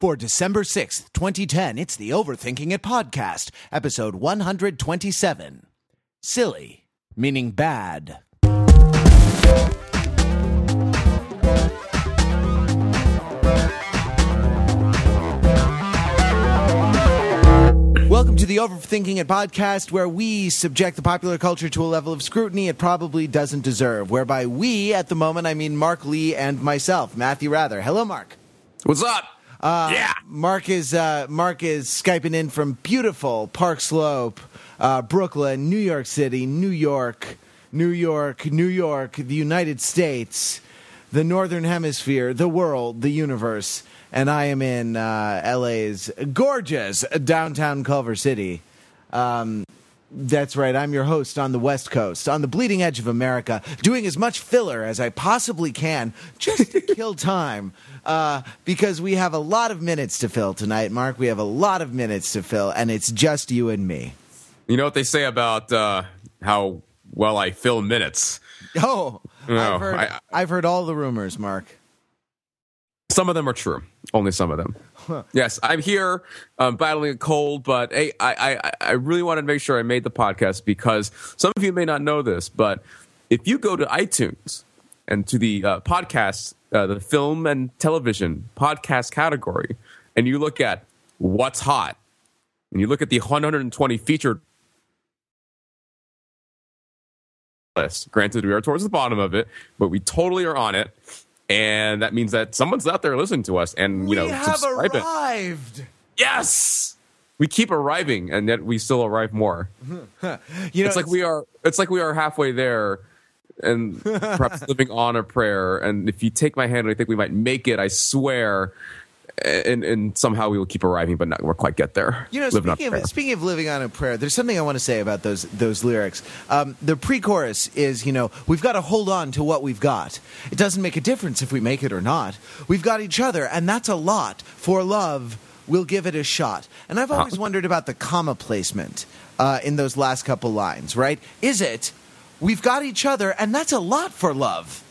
For December 6th, 2010, it's the Overthinking It podcast, episode 127. Silly, meaning bad. Welcome to the Overthinking It podcast, where we subject the popular culture to a level of scrutiny it probably doesn't deserve. Whereby we, at the moment, I mean Mark Lee and myself, Matthew Wrather. Hello, Mark. What's up? Uh, yeah. Mark is uh, Mark is skyping in from beautiful Park Slope, uh, Brooklyn, New York City, New York, New York, New York, the United States, the Northern Hemisphere, the world, the universe, and I am in uh, LA's gorgeous downtown Culver City. Um, that's right. I'm your host on the West Coast, on the bleeding edge of America, doing as much filler as I possibly can just to kill time. Uh, because we have a lot of minutes to fill tonight, Mark. We have a lot of minutes to fill, and it's just you and me. You know what they say about uh, how well I fill minutes? Oh, No, I've, heard, I- I've heard all the rumors, Mark. Some of them are true. Only some of them. Yes, I'm here um, battling a cold, but hey, I, I, I really wanted to make sure I made the podcast because some of you may not know this, but if you go to iTunes and to the uh, podcast, uh, the film and television podcast category, and you look at what's hot, and you look at the 120 featured list. Granted, we are towards the bottom of it, but we totally are on it. And that means that someone's out there listening to us and, you know, we have subscribing. arrived. Yes. We keep arriving and yet we still arrive more. You know, It's like we are it's like we are halfway there and perhaps living on a prayer. And if you take my hand, I think we might make it, I swear. And, and somehow we will keep arriving, but not we'll quite get there. You know, Living speaking of, speaking of living on a prayer, there's something I want to say about those those lyrics. Um, the pre-chorus is, you know, we've got to hold on to what we've got. It doesn't make a difference if we make it or not. We've got each other, and that's a lot. For love, we'll give it a shot. And I've always wondered about the comma placement uh, in those last couple lines. Right? Is it we've got each other, and that's a lot for love?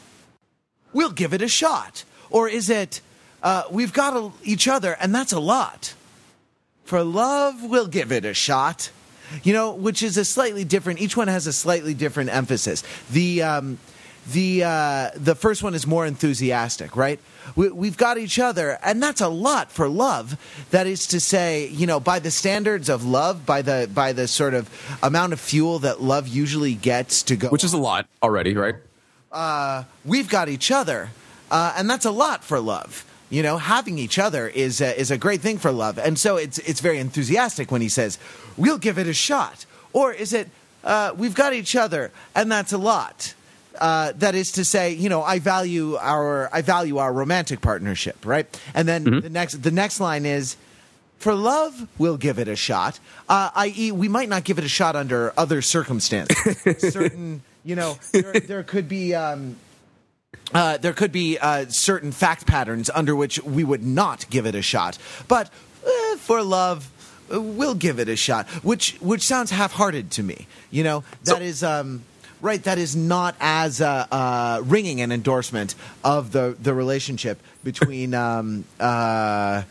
We'll give it a shot, or is it uh, we've got a, each other, and that's a lot? For love, we'll give it a shot. You know, which is a slightly different. Each one has a slightly different emphasis. The um, the uh, the first one is more enthusiastic, right? We, we've got each other, and that's a lot for love. That is to say, you know, by the standards of love, by the by the sort of amount of fuel that love usually gets to go, Which is a lot already, right? we've got each other, uh, and that's a lot for love. You know, having each other is a, is a great thing for love, and so it's it's very enthusiastic when he says, "We'll give it a shot," or is it, uh, "We've got each other, and that's a lot." Uh, that is to say, you know, I value our I value our romantic partnership, right? And then the next the next line is, for love, we'll give it a shot. Uh, i.e., we might not give it a shot under other circumstances. Certain, you know, there, there could be. Um, uh, there could be uh, certain fact patterns under which we would not give it a shot, but eh, for love, uh, we'll give it a shot. Which which sounds half-hearted to me. You know, that is So- um, right. That is not as uh, uh, ringing an endorsement of the the relationship between um, uh,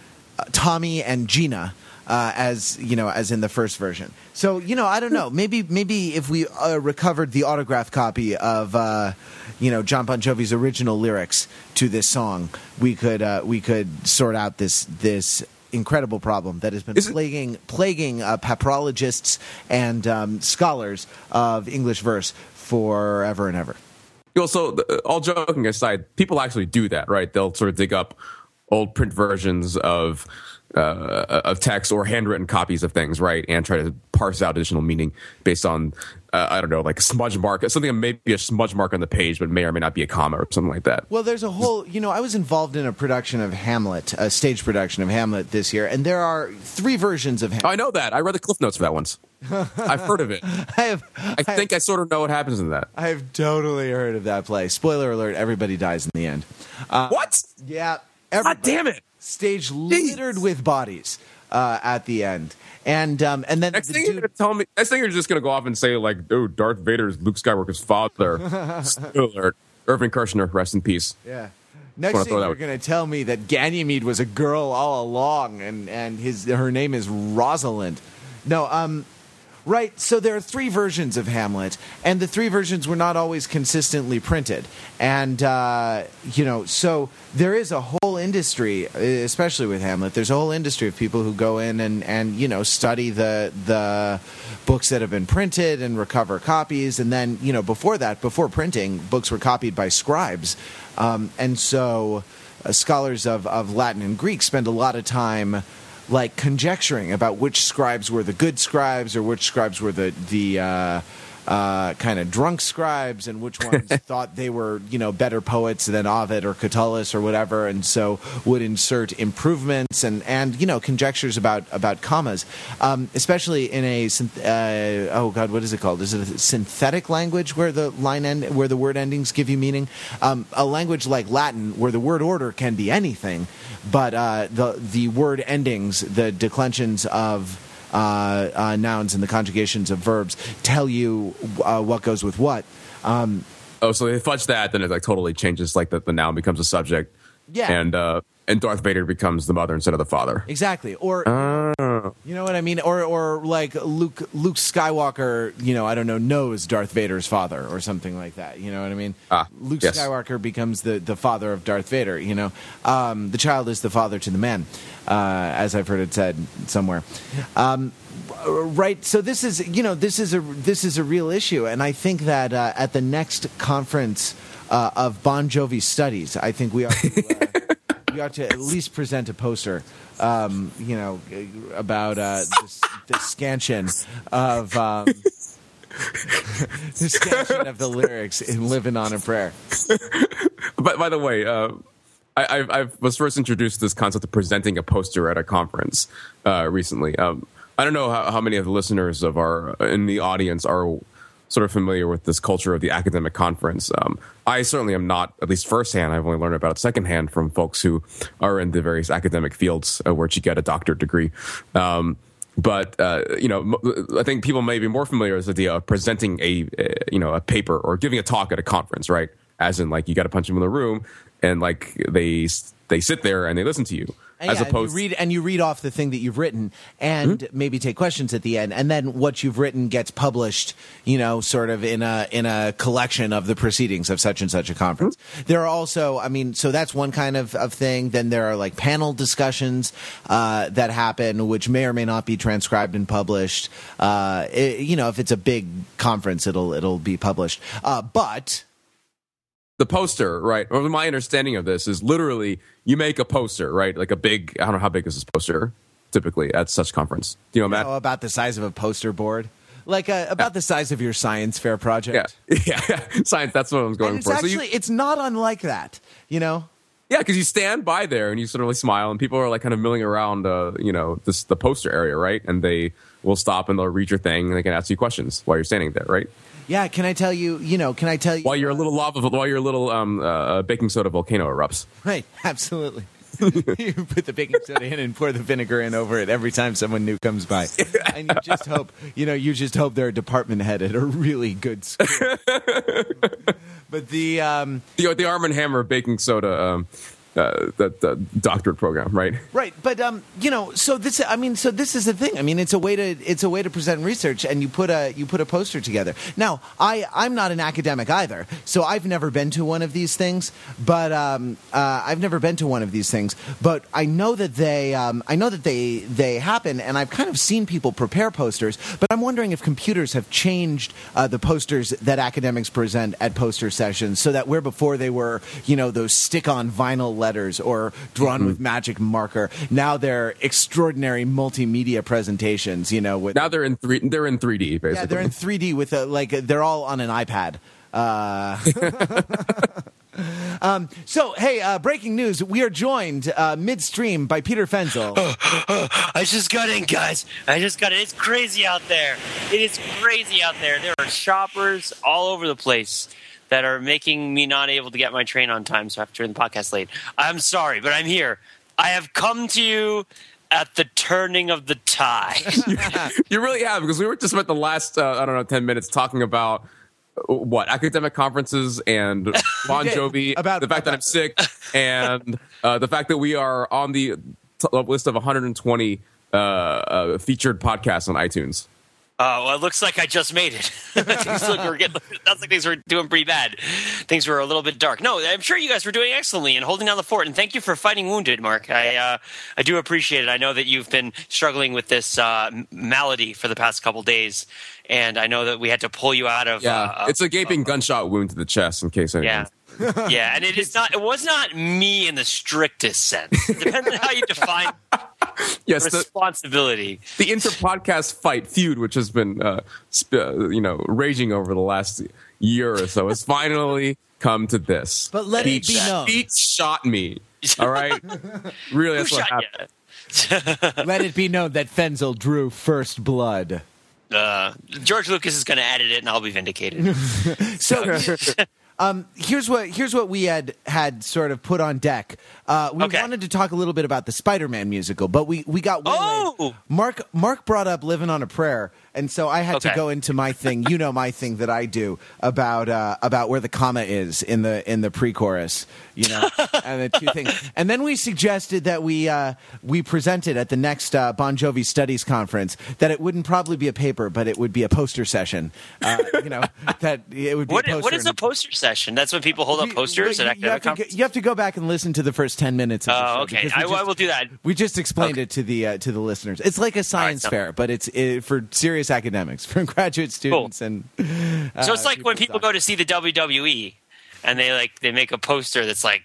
Tommy and Gina. Uh, as you know, as in the first version. So you know, I don't know. Maybe maybe if we uh, recovered the autograph copy of uh, you know John Bon Jovi's original lyrics to this song, we could uh, we could sort out this this incredible problem that has been Is it- plaguing plaguing uh, papyrologists and um, scholars of English verse forever and ever. Well, so all joking aside, people actually do that, right? They'll sort of dig up old print versions of uh, of text or handwritten copies of things, right, and try to parse out additional meaning based on uh, I don't know, like a smudge mark, something that may be a smudge mark on the page, but may or may not be a comma or something like that. Well, there's a whole, you know, I was involved in a production of Hamlet, a stage production of Hamlet this year, and there are three versions of Oh, Hamlet. I know that. I read the cliff notes for that once. I've heard of it. I have, I think I sort of know what happens in that. I have totally heard of that play. Spoiler alert: everybody dies in the end. what? Yeah, God damn it! Stage littered with bodies uh, at the end, and um, and then Next the thing you're gonna tell me, next thing you're just gonna go off and say like, "Oh, Darth Vader's Luke Skywalker's father." Spoiler alert. Irving Kershner, rest in peace. yeah, Next thing you're one- going to tell me that Ganymede was a girl all along, and and his her name is Rosalind. No, um, right. So there are three versions of Hamlet, and the three versions were not always consistently printed, and uh, you know, so there is a whole industry, especially with Hamlet. There's a whole industry of people who go in and and you know study the the books that have been printed and recover copies, and then you know before that, before printing, books were copied by scribes, um, and so uh, scholars of, of Latin and Greek spend a lot of time like conjecturing about which scribes were the good scribes or which scribes were the the uh, uh, kind of drunk scribes and which ones thought they were you know better poets than Ovid or Catullus or whatever, and so would insert improvements and and you know conjectures about about commas, um, especially in a uh, oh god what is it called? Is it a synthetic language where the line end where the word endings give you meaning? Um, a language like Latin where the word order can be anything, but uh, the the word endings, the declensions of nouns and the conjugations of verbs tell you uh, what goes with what. Um, Oh, so they fudge that, then it like totally changes. Like the, the noun becomes a subject. Yeah. And uh, and Darth Vader becomes the mother instead of the father. exactly, or Oh. you know what I mean, or or like Luke Luke Skywalker, you know, I don't know, knows Darth Vader's father or something like that. You know what I mean? Ah, Luke yes. Skywalker becomes the the father of Darth Vader. You know, um, the child is the father to the man, uh, as I've heard it said somewhere. Um, right so this is you know this is a this is a real issue and i think that uh, at the next conference uh, of bon jovi studies i think we ought we ought to at least present a poster um, you know about uh, scansion of um, the scansion of the lyrics in living on a prayer But by the way, uh, I, I, I was first introduced to this concept of presenting a poster at a conference uh, recently. Um, I don't know how, how many of the listeners of our in the audience are sort of familiar with this culture of the academic conference. Um, I certainly am not, at least firsthand. I've only learned about it secondhand from folks who are in the various academic fields uh, where you get a doctorate degree. Um, but uh, you know, I think people may be more familiar with the idea of presenting a, uh, you know a paper or giving a talk at a conference, right? As in, like you got to punch them in the room, and like they they sit there and they listen to you, as yeah, and opposed you read and you read off the thing that you've written and Mm-hmm. maybe take questions at the end. And then what you've written gets published you know sort of in a in a collection of the proceedings of such and such a conference. Mm-hmm. there are also i mean so that's one kind of, of thing. Then there are like panel discussions uh, that happen which may or may not be transcribed and published. Uh, it- you know if it's a big conference it'll it'll be published. Uh, but the poster, right? Or my understanding of this is literally you make a poster, right? Like a big, I don't know how big is this poster typically at such conference. Do you know, Matt? oh, about the size of a poster board like uh, about the size of your science fair project yeah, yeah, Science. That's what I was going And it's for. actually so you, it's not unlike that you know yeah, because you stand by there and you sort of like smile, and people are like kind of milling around, uh, you know, this the poster area, right? And they will stop and they'll read your thing and they can ask you questions while you're standing there, right? Yeah can i tell you you know can i tell you While your little lava, while your little um, uh, baking soda volcano erupts. right absolutely. You put the baking soda in and pour the vinegar in over it every time someone new comes by. And you just hope you know you just hope they're a department head at a really good school. But the um The the Arm and Hammer baking soda, um, uh, the doctorate program, right? Right, but um, you know, so this, I mean, so this is the thing. I mean, it's a way to it's a way to present research, and you put a you put a poster together. Now, I I'm not an academic either, so I've never been to one of these things. But um, uh, I've never been to one of these things. But I know that they um, I know that they they happen, and I've kind of seen people prepare posters. But I'm wondering if computers have changed uh, the posters that academics present at poster sessions, so that where before they were, you know, those stick on vinyl letters or drawn Mm-hmm. with magic marker. Now they're extraordinary multimedia presentations. You know, with Now they're in three. They're in 3D, basically. yeah, they're in 3D with a like they're all on an iPad. Uh, um, so, hey, uh, breaking news: we are joined uh, midstream by Peter Fenzel. I just got in, guys. I just got in. It's crazy out there. It is crazy out there. There are shoppers all over the place that are making me not able to get my train on time, so I have to turn the podcast late. I'm sorry, but I'm here. I have come to you at the turning of the tide. you really have because we were just spent the last uh, I don't know ten minutes talking about what academic conferences and Bon did. Jovi, About- the fact that I'm sick, and uh, the fact that we are on the t- list of 120 uh, uh, featured podcasts on iTunes. Oh, well, it looks like I just made it. things look, were getting, sounds like things were doing pretty bad. Things were a little bit dark. No, I'm sure you guys were doing excellently and holding down the fort. And thank you for fighting wounded, Mark. I uh, I do appreciate it. I know that you've been struggling with this uh, malady for the past couple days, and I know that we had to pull you out of. Yeah, uh, it's a gaping gunshot wound to the chest. In case anyone. yeah. yeah, and it is not. It was not me in the strictest sense. Depends on how you define Yes, responsibility. the inter podcast fight feud, which has been uh, sp- uh, you know raging over the last year or so, has finally come to this. But let it be known. Pete shot me. All right, really, Who that's what shot happened. you? Let it be known that Fenzel drew first blood. Uh, George Lucas is going to edit it, and I'll be vindicated. So, um, here's what here's what we had had sort of put on deck. Uh, we Okay. wanted to talk a little bit about the Spider-Man musical, but we we got waylaid. Oh! Mark Mark brought up "Living on a Prayer," and so I had to go into my thing. You know my thing that I do about uh, about where the comma is in the in the pre-chorus. You know, and the two things. And then we suggested that we uh, we presented at the next uh, Bon Jovi Studies conference that it wouldn't probably be a paper, but it would be a poster session. Uh, you know that it would be What, a poster what is and a poster session? That's when people hold up posters you, at you have academic to you have to go back and listen to the first ten minutes. Of the Oh, show okay. because we I, I will do that. We just explained it to the uh, to the listeners. It's like a science so- fair, but it's uh, for serious academics, for graduate students, and uh, So it's like when people go to see the WWE, and they like they make a poster that's like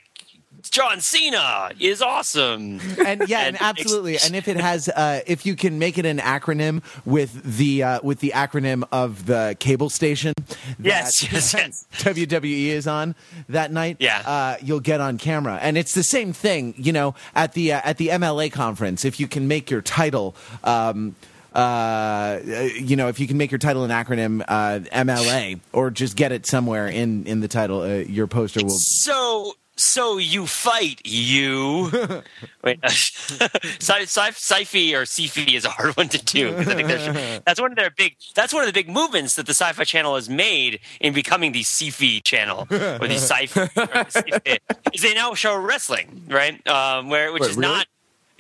John Cena is awesome. and yeah, and and absolutely. And if it has, uh, if you can make it an acronym with the uh, with the acronym of the cable station, Yes, yes, yes. WWE is on that night, Yeah. uh, you'll get on camera. And it's the same thing, you know, at the uh, at the MLA conference. If you can make your title. Um, uh, you know, if you can make your title an acronym, uh, MLA, or just get it somewhere in in the title, uh, your poster will. So so you fight you. Wait, uh, sci- sci- sci-fi or sci-fi is a hard one to do because I think there's, that's one of their big. That's one of the big movements that the Sci-Fi Channel has made in becoming the sci-fi channel or the sci-fi. or the sci-fi is they now show wrestling, right? Um, where which Wait, is really? not.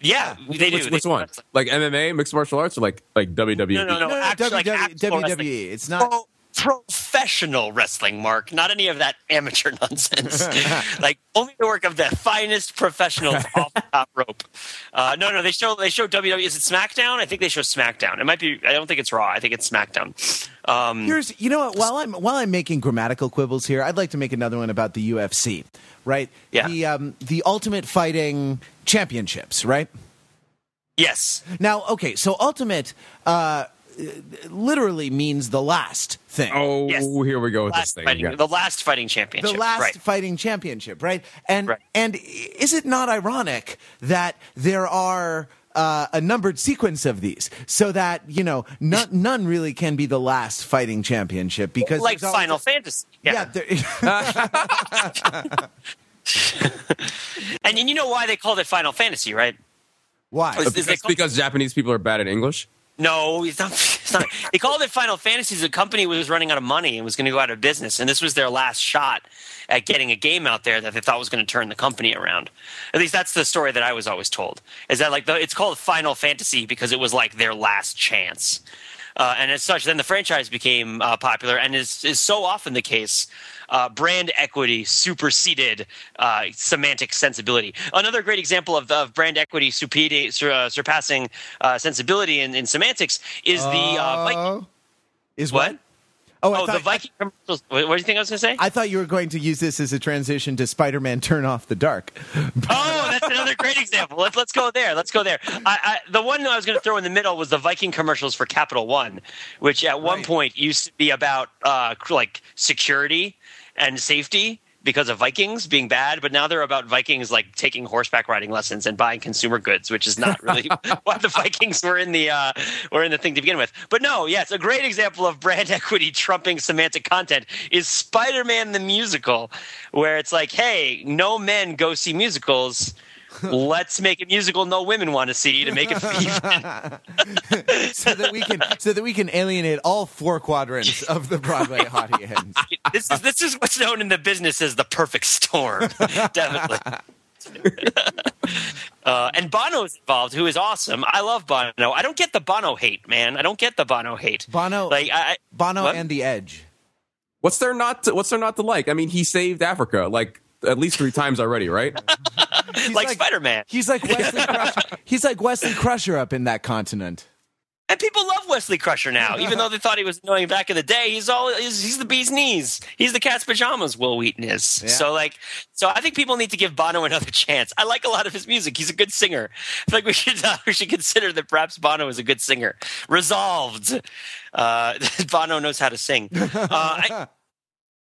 Yeah, they do. Which, They which do one? wrestling. Like MMA, mixed martial arts, or like like WWE? No, no, no. No, no, actually, like WWE actual. WWE. It's not. Pro- professional wrestling, Mark. Not any of that amateur nonsense. like only the work of the finest professionals off the top rope. Uh, no, no, they show they show WWE. Is it SmackDown? I think they show SmackDown. It might be. I don't think it's Raw. I think it's SmackDown. Um, Here's, you know what? While I'm while I'm making grammatical quibbles here, I'd like to make another one about the UFC. Right? Yeah. The um, the Ultimate Fighting Championships. Right? yes. Now, okay. So Ultimate uh, literally means the last thing. Oh, Yes. here we go with this thing. fighting, again. the last fighting championship. the last right. fighting championship, right? And Right. and is it not ironic that there are uh, a numbered sequence of these, so that you know none, none really can be the last fighting championship because like Final a- Fantasy. Yeah, there, And you know why they called it Final Fantasy, right? why? Is- is because, because Japanese people are bad at English. No, it's not. It's not. They called it Final Fantasy. The company was running out of money and was going to go out of business, and this was their last shot at getting a game out there that they thought was going to turn the company around. At least that's the story that I was always told. Is that like the, it's called Final Fantasy because it was like their last chance. Uh, and as such, then the franchise became uh, popular, and is is so often the case. Uh, brand equity superseded uh, semantic sensibility. Another great example of, of brand equity uh, surpassing uh, sensibility in, in semantics is the uh, Viking. Uh, is What? what? Oh, Oh, thought, the Viking commercials. What, what do you think I was going to say? I thought you were going to use this as a transition to Spider-Man: Turn Off the Dark. Oh, that's another great example. Let's let's go there. Let's go there. I, I, the one that I was going to throw in the middle was the Viking commercials for Capital One, which at one Right. point used to be about uh, like security and safety because of Vikings being bad, but now they're about Vikings like taking horseback riding lessons and buying consumer goods, which is not really why the Vikings were in the uh, were in the thing to begin with. But no, yes, a great example of brand equity trumping semantic content is Spider-Man the musical, where it's like, hey, no men go see musicals. Let's make a musical no women want to see to make it even. so that we can so that we can alienate all four quadrants of the Broadway audience. this is this is what's known in the business as the perfect storm. Definitely. uh, and Bono is involved, who is awesome. I love Bono. I don't get the Bono hate, man. I don't get the Bono hate. Bono, Like I, I- Bono, what? and the Edge. What's there not? To, what's there not to like? I mean, he saved Africa like at least three times already, right? He's like, Spider Man. He's like Wesley. Crusher. He's like Wesley Crusher up in that continent. And people love Wesley Crusher now, even though they thought he was annoying back in the day. He's all he's, he's the bee's knees. He's the cat's pajamas. Wil Wheaton is. Yeah. So like, so I think people need to give Bono another chance. I like a lot of his music. He's a good singer. I think we should uh, we should consider that perhaps Bono is a good singer. Resolved. Uh, Bono knows how to sing. Uh, I,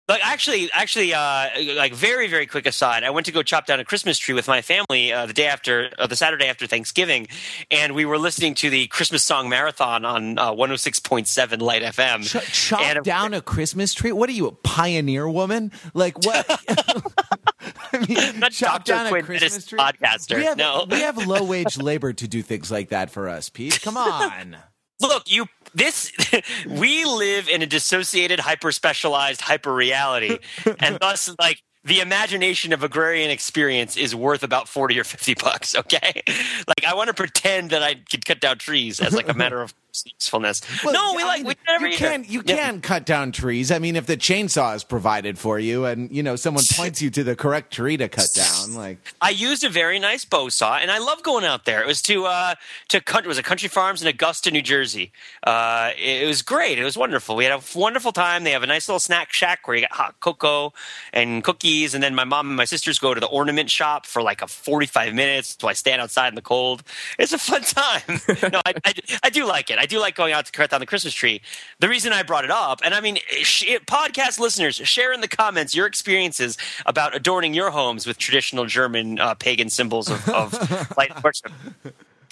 like actually, actually, uh, like very, very quick aside. I went to go chop down a Christmas tree with my family uh, the day after, uh, the Saturday after Thanksgiving, and we were listening to the Christmas song marathon on uh, 106.7 Light FM. Ch- chop And- down a Christmas tree? What are you, a pioneer woman? Like what? I mean, Not chop Dr. down a Christmas tree. podcaster. We have, No. we have low wage labor to do things like that for us, Pete. Come on. Look, you this we live in a dissociated, hyper specialized, hyper reality, and thus like the imagination of agrarian experience is worth about 40 or 50 bucks okay? Like i want to pretend that i could cut down trees as like a matter of usefulness Well, no we I like mean, we never you either. can you Yeah. can cut down trees. I mean, if the chainsaw is provided for you, and you know someone points you to the correct tree to cut down, like I used a very nice bow saw, and I love going out there. It was to uh, to country, was a Country Farms in Augusta, New Jersey. Uh, it, it was great. It was wonderful. We had a wonderful time. They have a nice little snack shack where you get hot cocoa and cookies, and then my mom and my sisters go to the ornament shop for like a forty five minutes. So I stand outside in the cold. It's a fun time. no, I, I, I do like it. I do like going out to cut down the Christmas tree. The reason I brought it up, and I mean, sh- podcast listeners, share in the comments your experiences about adorning your homes with traditional German uh, pagan symbols of, of light worship.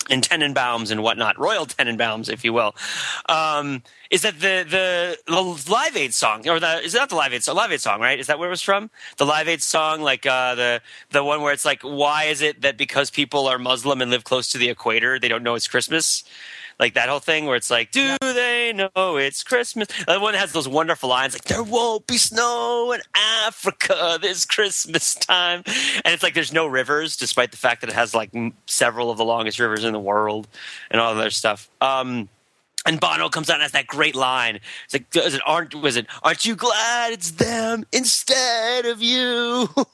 And Tenenbaums and whatnot, royal Tenenbaums, if you will, um, is that the, the the Live Aid song, or the is that not the Live Aid song? Live Aid song, right? Is that where it was from? The Live Aid song, like uh, the the one where it's like, why is it that because people are Muslim and live close to the equator, they don't know it's Christmas? Like that whole thing where it's like, do they know it's Christmas? The one has those wonderful lines like, there won't be snow in Africa this Christmas time. And it's like there's no rivers, despite the fact that it has like m- several of the longest rivers in the world and all other stuff. Um, and Bono comes out and has that great line. It's like, "Does it, aren't was it? Aren't you glad it's them instead of you?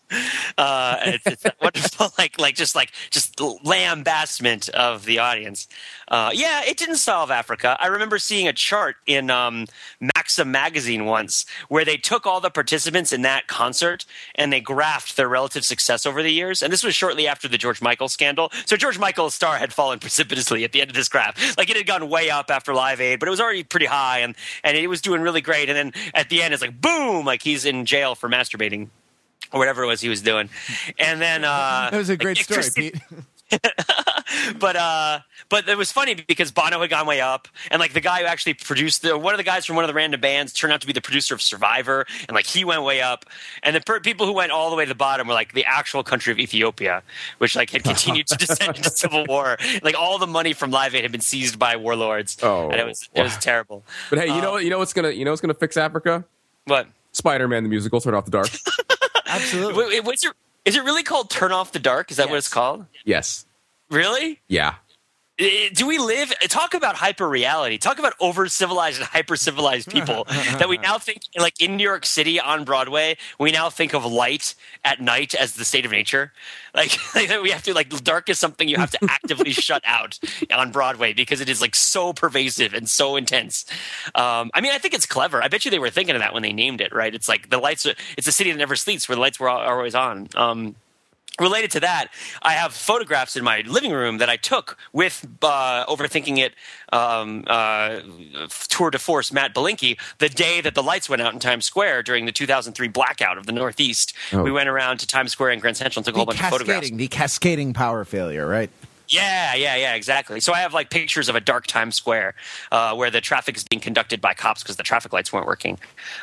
Uh, it's, it's wonderful, like like just like just lambastment of the audience. Uh, yeah, it didn't solve Africa. I remember seeing a chart in um, Maxim magazine once where they took all the participants in that concert and they graphed their relative success over the years. And this was shortly after the George Michael scandal. So George Michael's star had fallen precipitously at the end of this graph. Like it had gone way up after Live Aid, but it was already pretty high, and and it was doing really great. And then at the end, it's like boom, like he's in jail for masturbating or whatever it was he was doing. And then uh, that was a great like, story, Pete. but uh but it was funny because Bono had gone way up and like the guy who actually produced the one of the guys from one of the random bands turned out to be the producer of Survivor and like he went way up and the per- people who went all the way to the bottom were like the actual country of Ethiopia which like had continued to descend into civil war like all the money from Live Aid had been seized by warlords Oh, and it was it was wow. terrible But hey, you Uh, know what? You know what's gonna you know what's gonna fix Africa? what Spider-Man the musical. Turn off the dark. Absolutely. Wait, wait, what's your is it really called Turn Off the Dark is that what it's called yes. really Yeah. Do we live talk about hyper reality talk about over civilized and hyper civilized people that we now think like in new york city on broadway we now think of light at night as the state of nature. Like, like we have to like dark is something you have to actively shut out on broadway because it is like so pervasive and so intense. Um, i mean i think it's clever. I bet you they were thinking of that when they named it right? It's like the lights are, it's a city that never sleeps where the lights were always on. Um, related to that, I have photographs in my living room that I took with uh, overthinking it um, uh, tour de force Matt Belinkie the day that the lights went out in Times Square during the 2003 blackout of the Northeast. Oh. We went around to Times Square and Grand Central and took a whole bunch of photographs. the cascading power failure, right? Yeah, yeah, yeah, exactly. So I have like pictures of a dark Times Square uh, where the traffic is being conducted by cops because the traffic lights weren't working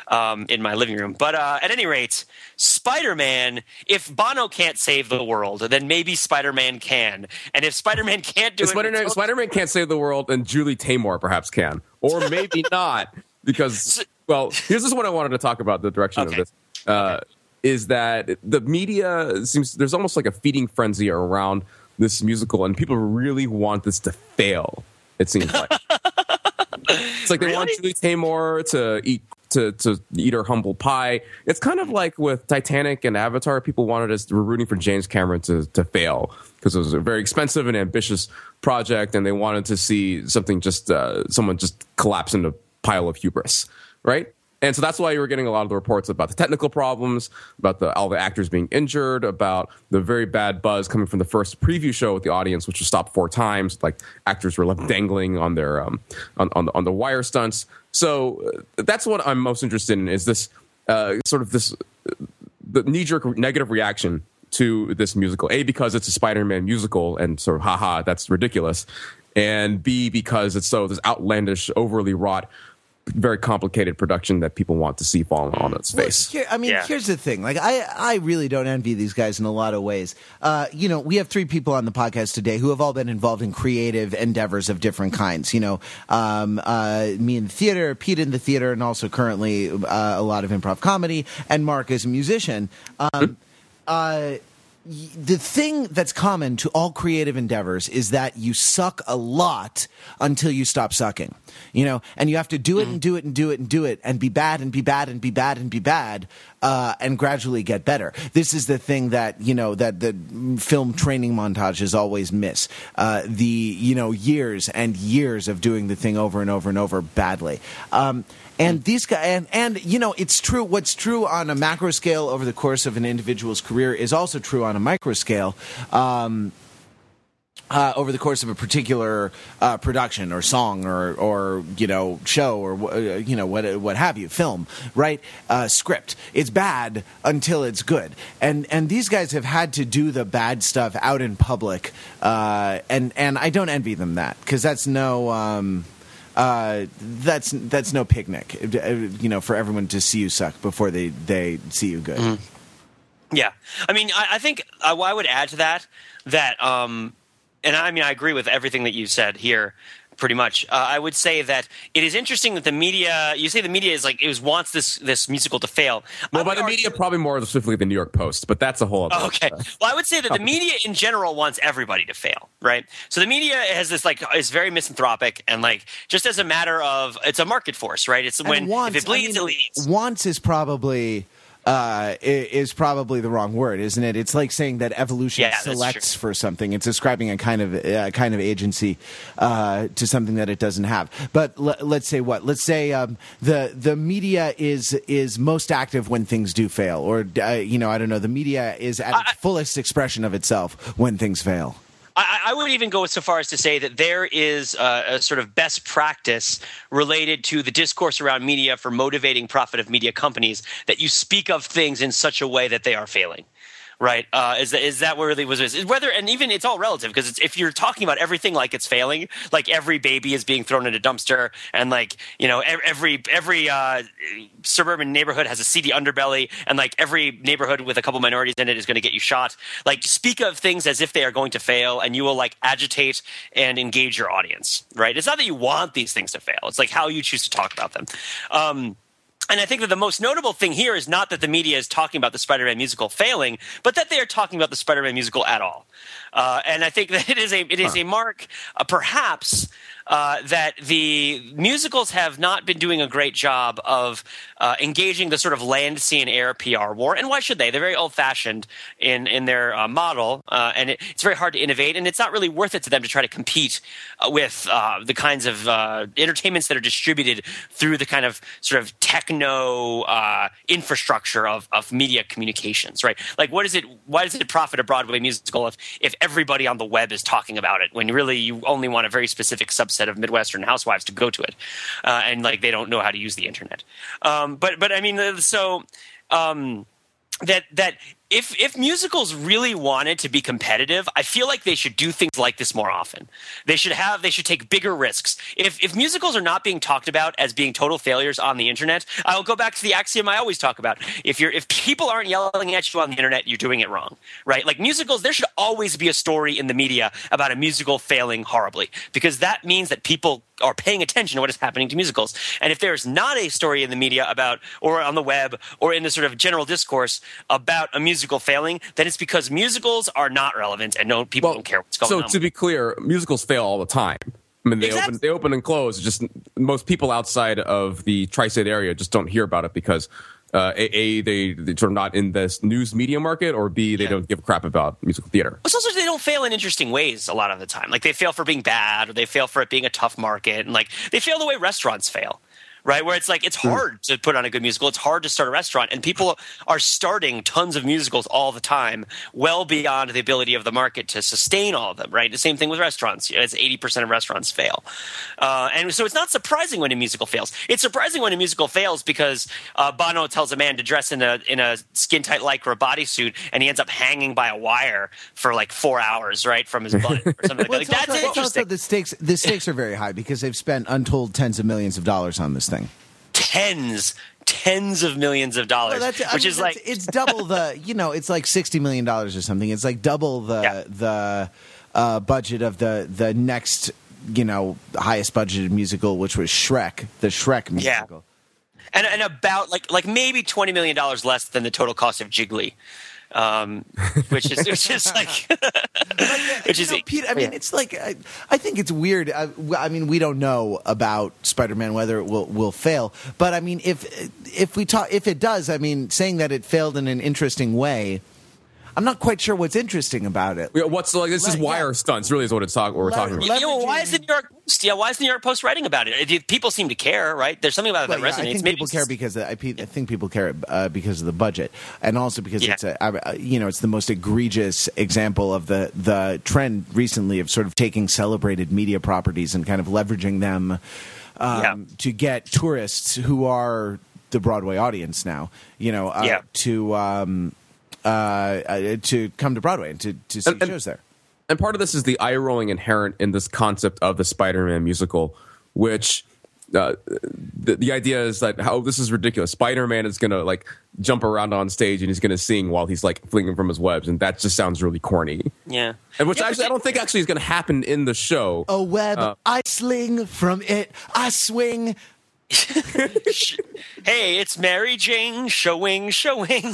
um, in my living room. But uh, at any rate, Spider Man, if Bono can't save the world, then maybe Spider Man can. And if Spider Man can't do If it, Spider-Man, Spider-Man can't save the world, and Julie Taymor perhaps can, or maybe not, because well, here's just what I wanted to talk about. The direction Okay. of this uh, is that the media seems there's almost like a feeding frenzy around this musical, and people really want this to fail. It seems like it's like they want Julie Taymor to eat. To, to eat her humble pie. It's kind of like with Titanic and Avatar. People wanted us, were rooting for James Cameron to, to fail because it was a very expensive and ambitious project, and they wanted to see something just, uh, someone just collapse into a pile of hubris, right? And so that's why you were getting a lot of the reports about the technical problems, about the, all the actors being injured, about the very bad buzz coming from the first preview show with the audience, which was stopped four times. Like actors were left dangling on their um, on, on, the, on the wire stunts. So uh, that's what I'm most interested in is this uh, sort of this the knee jerk negative reaction to this musical. A because it's a Spider-Man musical and sort of haha that's ridiculous, and B because it's so this outlandish, overly wrought, very complicated production that people want to see fall on its Well, face. here, I mean, Yeah. here's the thing. Like, I, I really don't envy these guys in a lot of ways. Uh, you know, we have three people on the podcast today who have all been involved in creative endeavors of different kinds. You know, um, uh, me in the theater, Pete in the theater, and also currently uh, a lot of improv comedy, and Mark is a musician. Um, uh, y- the thing that's common to all creative endeavors is that you suck a lot until you stop sucking. You know, and you have to do it and do it and do it and do it and be bad and be bad and be bad and be bad uh, and gradually get better. This is the thing that you know that the film training montages always miss. Uh, the you know years and years of doing the thing over and over and over badly. Um, and these guys, and, and you know, it's true. What's true on a macro scale over the course of an individual's career is also true on a micro scale. Um, uh, over the course of a particular uh, production or song or or you know show or uh, you know what what have you film right uh, script it's bad until it's good and and these guys have had to do the bad stuff out in public uh, and and I don't envy them that because that's no um, uh, that's that's no picnic uh, you know for everyone to see you suck before they they see you good Yeah, I mean, I, I think uh, well, I would add to that that, um, and I mean, I agree with everything that you said here. Pretty much, uh, I would say that it is interesting that the media. You say the media is like it was wants this this musical to fail. I Well, by would the argue- media, probably more specifically the New York Post, but that's a whole other. Okay. Well, I would say that the media in general wants everybody to fail, right? So the media has this like is very misanthropic and like just as a matter of it's a market force, right? It's when And wants, if it bleeds, I mean, it leads. Wants is probably uh, is probably the wrong word, isn't it? It's like saying that evolution Yeah, selects for something. It's ascribing a kind of uh, kind of agency uh, to something that it doesn't have. But l- let's say what? Let's say um, the the media is is most active when things do fail, or uh, you know, I don't know. The media is at its fullest expression of itself when things fail. I, I would even go so far as to say that there is a, a sort of best practice related to the discourse around media for motivating profit of media companies that you speak of things in such a way that they are failing. Right? Uh, is that is that where really was is whether and even it's all relative because if you're talking about everything like it's failing, like every baby is being thrown in a dumpster, and like you know ev- every every uh, suburban neighborhood has a seedy underbelly, and like every neighborhood with a couple minorities in it is going to get you shot. Like speak of things as if they are going to fail, and you will like agitate and engage your audience. Right? It's not that you want these things to fail; it's like how you choose to talk about them. Um, and I think that the most notable thing here is not that the media is talking about the Spider-Man musical failing, but that they are talking about the Spider-Man musical at all. Uh, and I think that it is a it is a mark, uh, perhaps, uh, that the musicals have not been doing a great job of uh, engaging the sort of land, sea, and air PR war. And why should they? They're very old-fashioned in in their uh, model, uh, and it, it's very hard to innovate. And it's not really worth it to them to try to compete uh, with the kinds of entertainments that are distributed through the kind of sort of techno infrastructure of, of media communications, right? Like, what is it? Why does it profit a Broadway musical if if everybody on the web is talking about it when really you only want a very specific subset of Midwestern housewives to go to it, uh, and like they don't know how to use the internet. Um, but but I mean, uh, so. Um, that that if if musicals really wanted to be competitive, I feel like they should do things like this more often. They should have they should take bigger risks. If if musicals are not being talked about as being total failures on the internet, I'll go back to the axiom I always talk about. If you're if people aren't yelling at you on the internet, you're doing it wrong. Right? Like musicals, there should always be a story in the media about a musical failing horribly because that means that people are paying attention to what is happening to musicals. And if there's not a story in the media about, or on the web, or in the sort of general discourse about a musical failing, then it's because musicals are not relevant and no people don't care what's going so on. to be clear, musicals fail all the time. I mean, they Exactly. open, they open and close. Just most people outside of the tri-state area just don't hear about it because uh, a, a they they're sort of not in this news media market, or b they Yeah. don't give a crap about musical theater. It's also they don't fail in interesting ways a lot of the time. Like they fail for being bad, or they fail for it being a tough market, and like they fail the way restaurants fail. Right, where it's like it's hard to put on a good musical. It's hard to start a restaurant, and people are starting tons of musicals all the time, well beyond the ability of the market to sustain all of them. Right, the same thing with restaurants. It's eighty percent of restaurants fail, uh, and so it's not surprising when a musical fails. It's surprising when a musical fails because uh, Bono tells a man to dress in a in a skin tight lycra bodysuit, and he ends up hanging by a wire for like four hours, right, from his butt or something like Well, that. Like, that's it's also interesting. the stakes. The stakes are very high because they've spent untold tens of millions of dollars on this thing. Tens, tens of millions of dollars, Well, that's- I which mean, is that's- like it's double the you know it's like sixty million dollars or something. It's like double the Yeah. the uh, budget of the the next you know highest budgeted musical, which was Shrek, the Shrek Yeah. musical. and, and about like like maybe twenty million dollars less than the total cost of Gigli, um, which is which is like which is know, Pete, I mean, yeah. it's like I, I think it's weird. I, I mean, we don't know about Spider-Man whether it will will fail, but I mean, if if we talk, if it does, I mean, saying that it failed in an interesting way, I'm not quite sure what's interesting about it. Yeah, What's like this is Let- wire yeah. stunts? Really, is what it's talk, what we're Let- talking about. You know, why is the New York Post? Yeah, why is the New York Post writing about it? If People seem to care, right? There's something about it Well, that yeah, resonates. I think Maybe people care because I, I think people care uh, because of the budget, and also because Yeah. it's a I- you know it's the most egregious example of the the trend recently of sort of taking celebrated media properties and kind of leveraging them um, Yeah. to get tourists who are the Broadway audience now, you know, uh, Yeah. to um, uh, uh, to come to Broadway and to to see And- and- shows there. and part of this is the eye rolling inherent in this concept of the Spider-Man musical, which uh, the, the idea is that how this is ridiculous. Spider-Man is gonna like jump around on stage and he's gonna sing while he's like flinging from his webs, and that just sounds really corny. yeah, And which Yeah, actually I don't think actually is gonna happen in the show. A web, Uh, I sling from it, I swing. hey, it's Mary Jane showing, showing.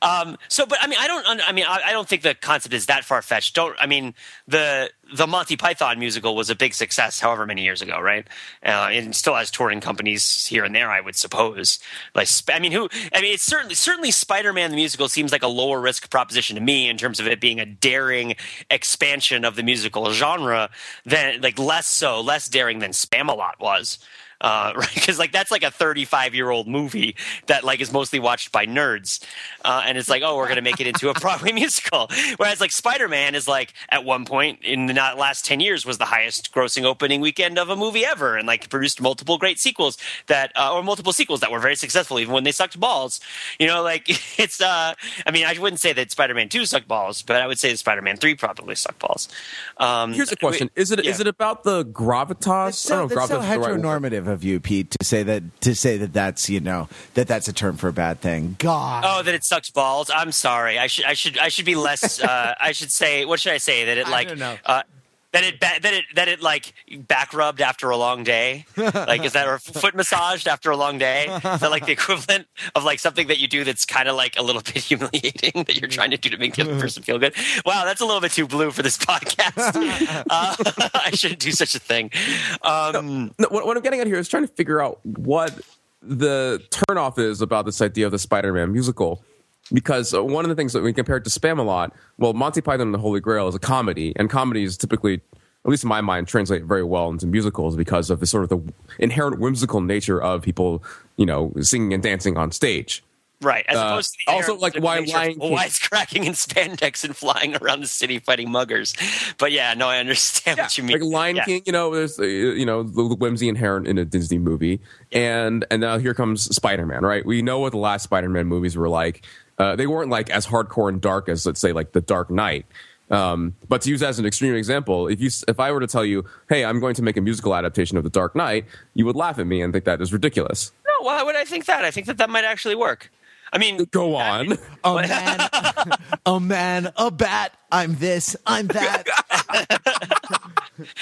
um, so, but I mean, I don't. I mean, I, I don't think the concept is that far fetched. Don't. I mean, the the Monty Python musical was a big success, however many years ago, right? Uh, and still has touring companies here and there, I would suppose. Like, I mean, who? I mean, it's certainly certainly Spider Man the musical seems like a lower risk proposition to me in terms of it being a daring expansion of the musical genre than like less so, less daring than Spamalot was uh, right? Because like that's like a 35 year old movie that like is mostly watched by nerds, uh, and it's like, oh, we're gonna make it into a Broadway musical. Whereas like Spider Man is like at one point in the not last 10 years was the highest grossing opening weekend of a movie ever, and like produced multiple great sequels that uh, or multiple sequels that were very successful even when they sucked balls. You know, like it's. uh I mean, I wouldn't say that Spider Man 2 sucked balls, but I would say that Spider Man 3 probably sucked balls. Um, Here's a question: Is it is yeah. it about the gravitas? It's so, I don't know if that's so gravitas is the right word. heteronormative of you, Pete, to say that to say that that's you know that that's a term for a bad thing. God, Oh, that it sucks balls. I'm sorry. I should I should I should be less. Uh, I should say what should I say that it like. Uh, that it ba- that it that it like back rubbed after a long day. Like is that or foot massaged after a long day? Is that like the equivalent of like something that you do that's kind of like a little bit humiliating that you're trying to do to make the other person feel good? Wow, that's a little bit too blue for this podcast. Uh, I shouldn't do such a thing. Um, No, what, what I'm getting at here is trying to figure out what the turnoff is about this idea of the Spider-Man musical. Because uh, one of the things that we compare it to Spamalot, well, Monty Python and the Holy Grail is a comedy, and comedies typically, at least in my mind, translate very well into musicals because of the sort of the inherent whimsical nature of people, you know, singing and dancing on stage. Right. As Uh, opposed to the also, like, why nature Lion of King- wisecracking in spandex and flying around the city fighting muggers. But yeah, no, I understand what you mean. Like Lion Yeah. King, you know, there's uh, you know the, the whimsy inherent in a Disney movie, and and now here comes Spider Man, right? We know what the last Spider Man movies were like, Uh, they weren't like as hardcore and dark as let's say like the Dark Knight. Um, but to use as an extreme example, if you if I were to tell you, "Hey, I'm going to make a musical adaptation of The Dark Knight," you would laugh at me and think that is ridiculous. No, why would I think that? I think that that might actually work. I mean, Go on. A man, a man, a bat. I'm this. I'm that.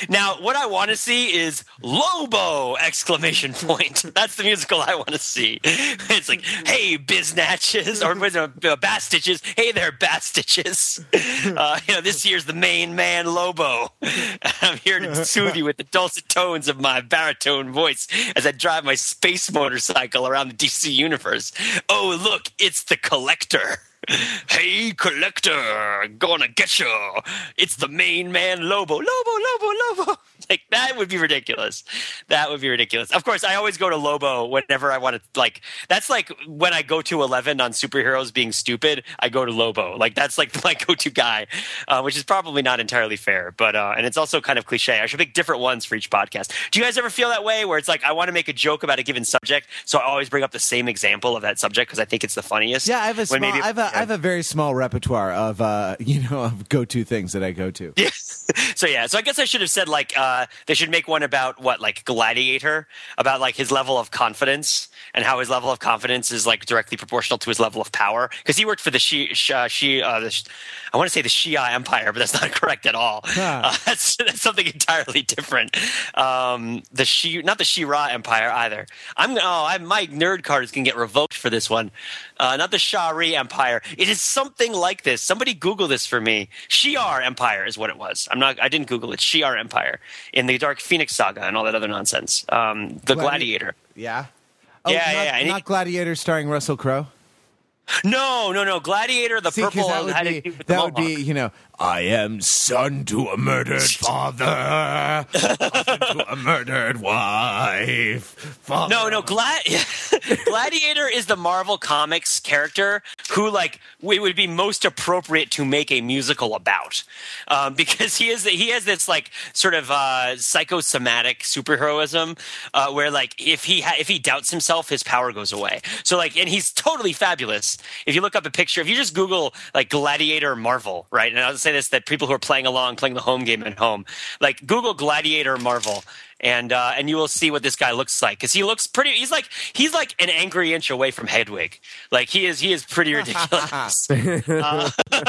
Now, what I want to see is Lobo! Exclamation point. That's the musical I want to see. It's like, hey, biznatches, or uh, bastiches. Hey there, bastiches. Uh, you know, this year's the main man, Lobo. I'm here to soothe you with the dulcet tones of my baritone voice as I drive my space motorcycle around the DC universe. Oh, look, it's the collector. Hey, collector, gonna get you. It's the main man, Lobo. Lobo, Lobo, Lobo. Like, that would be ridiculous. That would be ridiculous. Of course, I always go to Lobo whenever I want to, like, that's like when I go to 11 on superheroes being stupid, I go to Lobo. Like, that's like my go to guy, uh, which is probably not entirely fair. But, uh, and it's also kind of cliche. I should pick different ones for each podcast. Do you guys ever feel that way where it's like, I want to make a joke about a given subject, so I always bring up the same example of that subject because I think it's the funniest? Yeah, I have a small, maybe- I have a, I have a very small repertoire of uh, you know of go to things that I go to. Yeah. so yeah, so I guess I should have said like uh, they should make one about what like Gladiator? About like his level of confidence and how his level of confidence is like directly proportional to his level of power because he worked for the Shi, Shi, uh, Shi uh, the, I want to say the Shia Empire, but that's not correct at all. Huh. Uh, that's that's something entirely different. Um, the Shi, not the Shira Empire either. I'm oh, I, my nerd card is gonna get revoked for this one. Uh, not the Shari Empire. It is something like this. Somebody Google this for me. Shi'ar Empire is what it was. I'm not. I didn't Google it. Shi'ar Empire in the Dark Phoenix saga and all that other nonsense. Um, the Gladi- Gladiator. Yeah. Oh, Yeah, not, yeah, yeah. Not Gladiator starring Russell Crowe. No, no, no. Gladiator. The See, purple that would had be, to do with the that would be you know I am son to a murdered father, to a murdered wife. Father. No, no, Glad- Gladiator is the Marvel Comics character who, like, it would be most appropriate to make a musical about, um, because he is he has this like sort of uh, psychosomatic superheroism, uh, where like if he ha- if he doubts himself, his power goes away. So like, and he's totally fabulous. If you look up a picture, if you just Google like Gladiator Marvel, right, and say this that people who are playing along, playing the home game at home, like Google Gladiator Marvel and uh, and you will see what this guy looks like because he looks pretty. He's like he's like an angry inch away from Hedwig. Like he is he is pretty ridiculous. Uh,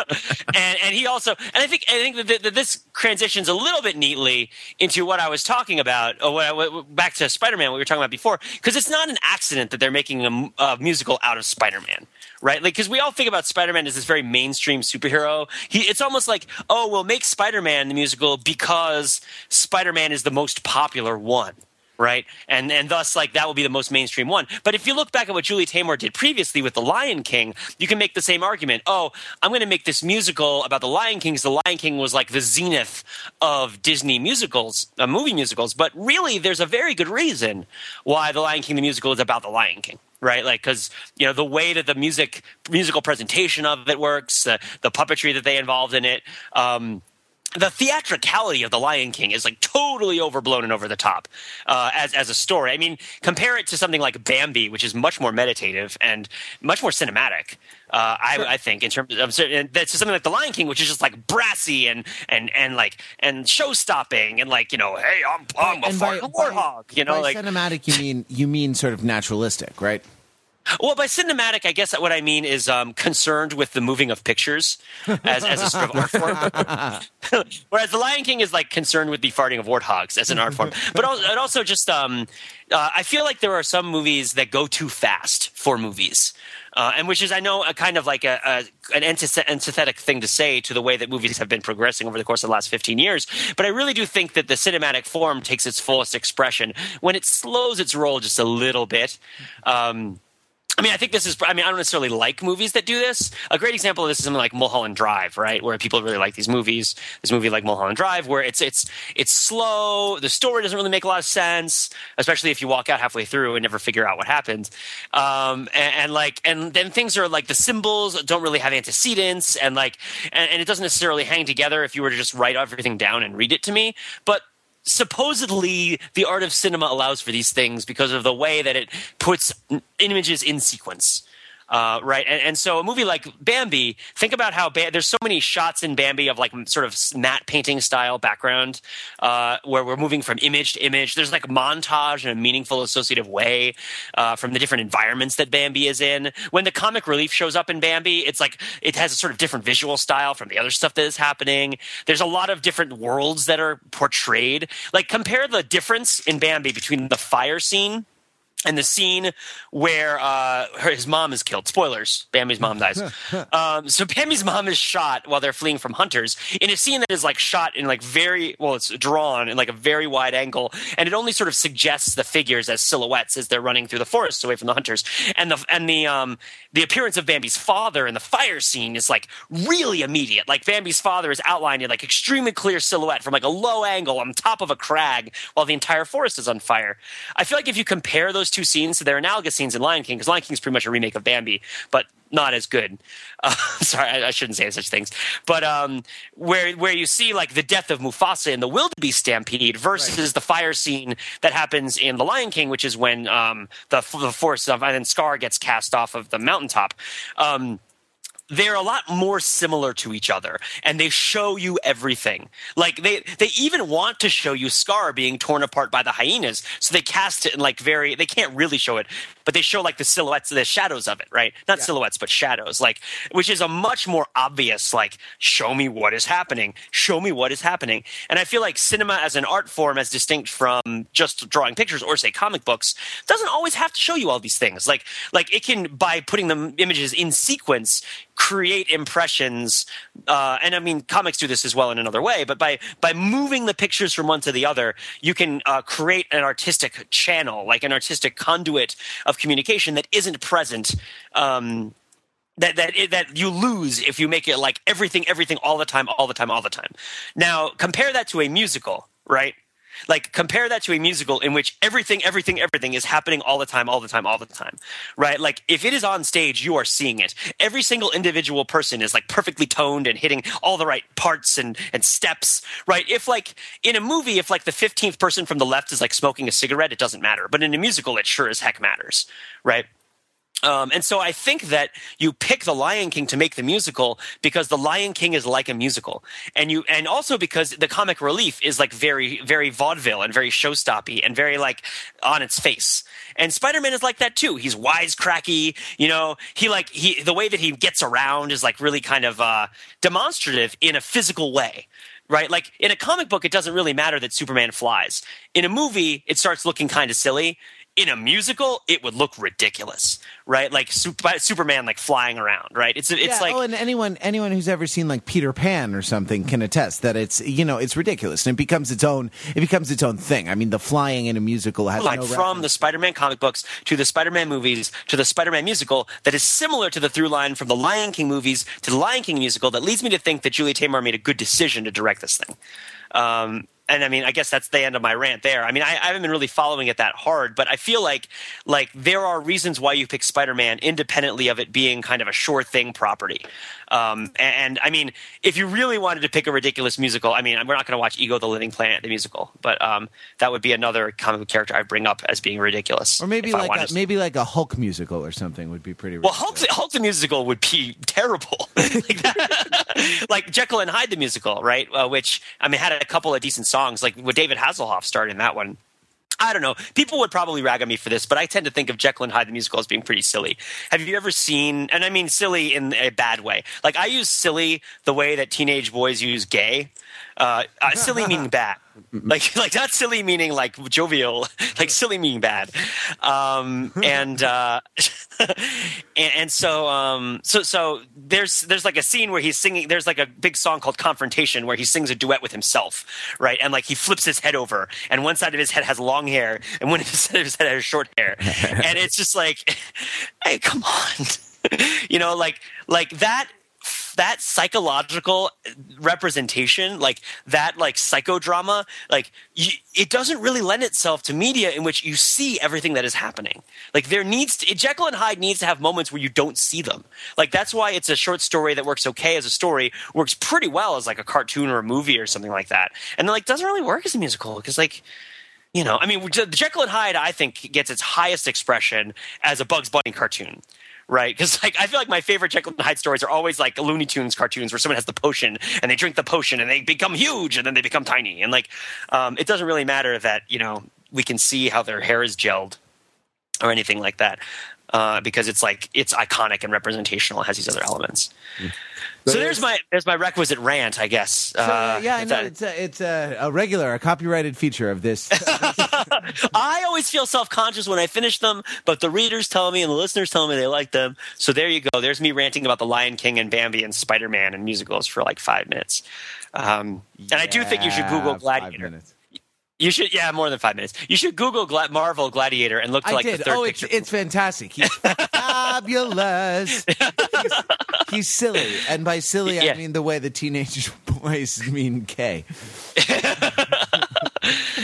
and and he also and I think I think that, that this transitions a little bit neatly into what I was talking about. Or what I, what, back to Spider Man, what we were talking about before, because it's not an accident that they're making a musical out of Spider Man right? Like, because we all think about Spider-Man as this very mainstream superhero. He, it's almost like, oh, we'll make Spider-Man the musical because Spider-Man is the most popular one. Right, and and thus like that will be the most mainstream one. But if you look back at what Julie Taymor did previously with The Lion King, you can make the same argument. Oh, I'm going to make this musical about The Lion King. The Lion King was like the zenith of Disney musicals, uh, movie musicals. But really, there's a very good reason why The Lion King the musical is about The Lion King right? Like because you know the way that the music musical presentation of it works, the, the puppetry that they involved in it. Um, the theatricality of the Lion King is like totally overblown and over the top uh, as as a story. I mean, compare it to something like Bambi, which is much more meditative and much more cinematic. Uh, I, I think in terms of and that's something like the Lion King, which is just like brassy and and and like and show stopping and like you know, hey, I'm I'm a by- warthog, you know, by like cinematic, you mean you mean sort of naturalistic, right? Well, by cinematic, I guess what I mean is um, concerned with the moving of pictures as, as a sort of art form. Whereas The Lion King is like concerned with the farting of warthogs as an art form. But it also just, um, uh, I feel like there are some movies that go too fast for movies. Uh, and which is, I know, a kind of like a, a an antith- antithetic thing to say to the way that movies have been progressing over the course of the last 15 years. But I really do think that the cinematic form takes its fullest expression when it slows its roll just a little bit. Um, I mean, I think this is. I mean, I don't necessarily like movies that do this. A great example of this is something like Mulholland Drive, right, where people really like these movies. This movie like Mulholland Drive, where it's it's it's slow. The story doesn't really make a lot of sense, especially if you walk out halfway through and never figure out what happened. Um, and, and like, and then things are like the symbols don't really have antecedents, and like, and, and it doesn't necessarily hang together if you were to just write everything down and read it to me. But supposedly the art of cinema allows for these things because of the way that it puts images in sequence. Uh, right, and, and so a movie like Bambi, think about how ba- there's so many shots in Bambi of like sort of matte painting style background, uh, where we're moving from image to image. There's like montage in a meaningful associative way uh, from the different environments that Bambi is in. When the comic relief shows up in Bambi, it's like it has a sort of different visual style from the other stuff that is happening. There's a lot of different worlds that are portrayed. Like compare the difference in Bambi between the fire scene and the scene where uh, her, his mom is killed. Spoilers: Bambi's mom dies. um, so Bambi's mom is shot while they're fleeing from hunters in a scene that is like shot in like very well, it's drawn in like a very wide angle, and it only sort of suggests the figures as silhouettes as they're running through the forest away from the hunters. And the and the um, the appearance of Bambi's father in the fire scene is like really immediate. Like Bambi's father is outlined in like extremely clear silhouette from like a low angle on top of a crag while the entire forest is on fire. I feel like if you compare those two scenes They're analogous scenes in Lion King, because Lion King is pretty much a remake of Bambi, but not as good. Uh, sorry, I, I, shouldn't say such things. But um, where where you see like the death of Mufasa in the wildebeest stampede versus right. the fire scene that happens in the Lion King, which is when um, the the force of and then Scar gets cast off of the mountaintop. Um, they're a lot more similar to each other and they show you everything. Like they they even want to show you scar being torn apart by the hyenas so they cast it in like very they can't really show it but they show like the silhouettes the shadows of it right? Not yeah. silhouettes but shadows like which is a much more obvious like show me what is happening show me what is happening. And i feel like cinema as an art form as distinct from just drawing pictures or say comic books doesn't always have to show you all these things. Like like it can by putting the images in sequence create impressions uh, and i mean comics do this as well in another way but by by moving the pictures from one to the other you can uh, create an artistic channel like an artistic conduit of communication that isn't present um, that that that you lose if you make it like everything everything all the time all the time all the time. Now compare that to a musical right like compare that to a musical in which everything, everything, everything is happening all the time, all the time, all the time, right? Like if it is on stage, you are seeing it. Every single individual person is like perfectly toned and hitting all the right parts and and steps, right? If like in a movie, if like the fifteenth person from the left is like smoking a cigarette, it doesn't matter. But in a musical, it sure as heck matters, right? Um, and so I think that you pick The Lion King to make the musical because The Lion King is like a musical, and you and also because the comic relief is like very very vaudeville and very showstoppy and very like on its face. And Spider Man is like that too. He's wisecracky, you know. He like he the way that he gets around is like really kind of uh, demonstrative in a physical way right? Like in a comic book, it doesn't really matter that Superman flies. In a movie, it starts looking kind of silly in a musical, it would look ridiculous, right? Like super, Superman like flying around, right? It's it's yeah, like oh, and anyone anyone who's ever seen like Peter Pan or something can attest that it's you know it's ridiculous and it becomes its own it becomes its own thing. I mean, the flying in a musical has like no from reference. the Spider-Man comic books to the Spider-Man movies to the Spider-Man musical that is similar to the through line from the Lion King movies to the Lion King musical that leads me to think that Julie Taymor made a good decision to direct this thing. Um, and I mean, I guess that's the end of my rant there. I mean, I, I, haven't been really following it that hard, but I feel like like there are reasons why you pick Spider-Man independently of it being kind of a sure thing property. Um, and, and, I mean, if you really wanted to pick a ridiculous musical, I mean, we're not going to watch Ego the Living Planet the musical, but um, that would be another comic book character I bring up as being ridiculous. Or maybe like a, maybe like a Hulk musical or something would be pretty. Ridiculous. Well, Hulk, Hulk the musical would be terrible, like, like, Jekyll and Hyde the musical, right? Uh, which I mean had a couple of decent songs, like with David Hasselhoff starred in that one. I don't know. People would probably rag on me for this, but I tend to think of Jekyll and Hyde the musical as being pretty silly. Have you ever seen? And I mean silly in a bad way. Like I use silly the way that teenage boys use gay. Uh, uh, silly meaning bad. Like like not silly meaning like jovial. Like silly meaning bad. Um, and, uh, and and so um, so so there's there's like a scene where he's singing. There's like a big song called Confrontation where he sings a duet with himself, right? And like he flips his head over, and one side of his head has long hair, and one side of his head has short hair, and it's just like, hey, come on. you know, like like that that psychological representation, like that, like psychodrama, like you, it doesn't really lend itself to media in which you see everything that is happening. Like there needs to, Jekyll and Hyde needs to have moments where you don't see them. Like that's why it's a short story that works okay as a story, works pretty well as like a cartoon or a movie or something like that, and then like doesn't really work as a musical because like you know, I mean, Jekyll and Hyde, I think, gets its highest expression as a Bugs Bunny cartoon, right? Because like I feel like my favorite Jekyll and Hyde stories are always like Looney Tunes cartoons where someone has the potion and they drink the potion and they become huge and then they become tiny and like um, it doesn't really matter that you know we can see how their hair is gelled or anything like that uh, because it's like it's iconic and representational. It has these other elements. So there's my there's my requisite rant, I guess. So, uh, yeah, I know it's a, it's a, a, regular, a copyrighted feature of this. I always feel self conscious when I finish them, but the readers tell me and the listeners tell me they like them. So there you go. There's me ranting about the Lion King and Bambi and Spider Man and musicals for like five minutes. Um, and yeah, I do think you should Google Gladiator. You should, yeah, more than five minutes. You should Google Gla- Marvel Gladiator and look to like the third oh, picture. It's, it's fantastic. He's fabulous. He's, he's, silly, and by silly yeah. I mean the way the teenage boys mean K.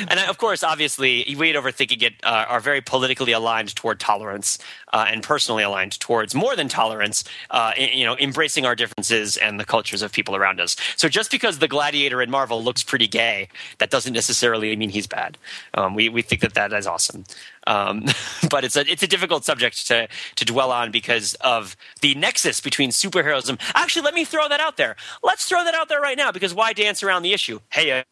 and of course, obviously, we at Overthinking It uh, are very politically aligned toward tolerance uh, and personally aligned towards more than tolerance, uh, you know, embracing our differences and the cultures of people around us. So just because the gladiator in Marvel looks pretty gay, that doesn't necessarily mean he's bad. Um, we, we think that that is awesome. Um, but it's a it's a difficult subject to to dwell on because of the nexus between superheroism. Actually, let me throw that out there. Let's throw that out there right now because why dance around the issue? Hey,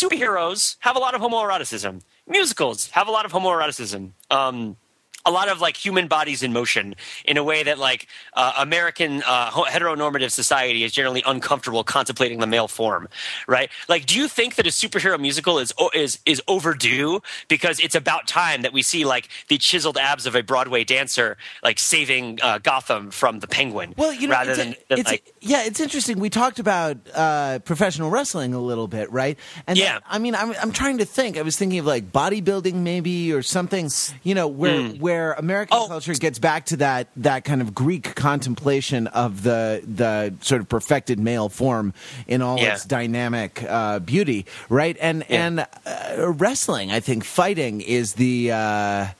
superheroes have a lot of homoeroticism. Musicals have a lot of homoeroticism. Um, a lot of like human bodies in motion in a way that like uh, American uh, heteronormative society is generally uncomfortable contemplating the male form, right? Like, do you think that a superhero musical is is is overdue because it's about time that we see like the chiseled abs of a Broadway dancer like saving uh, Gotham from the Penguin? Well, you know, rather than, than like, yeah, it's interesting. We talked about uh, professional wrestling a little bit, right? And yeah, that, I mean, I'm I'm trying to think. I was thinking of like bodybuilding maybe or something, you know, where mm. where where American oh. culture gets back to that that kind of Greek contemplation of the the sort of perfected male form in all yeah. its dynamic uh, beauty, right? And yeah. and uh, wrestling, I think, fighting is the.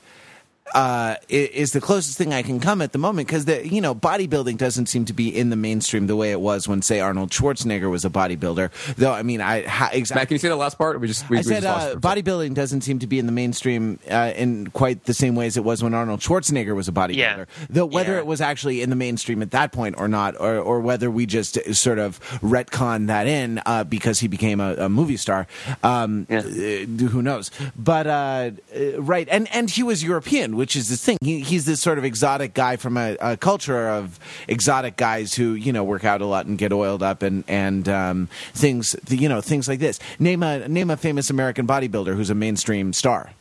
Uh, is the closest thing I can come at the moment because the you know bodybuilding doesn't seem to be in the mainstream the way it was when say Arnold Schwarzenegger was a bodybuilder. Though I mean I ha, exactly. Matt, can you say the last part? We just we, I said uh, bodybuilding doesn't seem to be in the mainstream uh, in quite the same way as it was when Arnold Schwarzenegger was a bodybuilder. Yeah. Though whether yeah. it was actually in the mainstream at that point or not, or or whether we just sort of retcon that in uh, because he became a, a movie star, um, yeah. Uh, who knows? But uh, right, and and he was European which is this thing. He, he's this sort of exotic guy from a, a, culture of exotic guys who you know work out a lot and get oiled up and and um, things you know things like this. Name a name a famous American bodybuilder who's a mainstream star.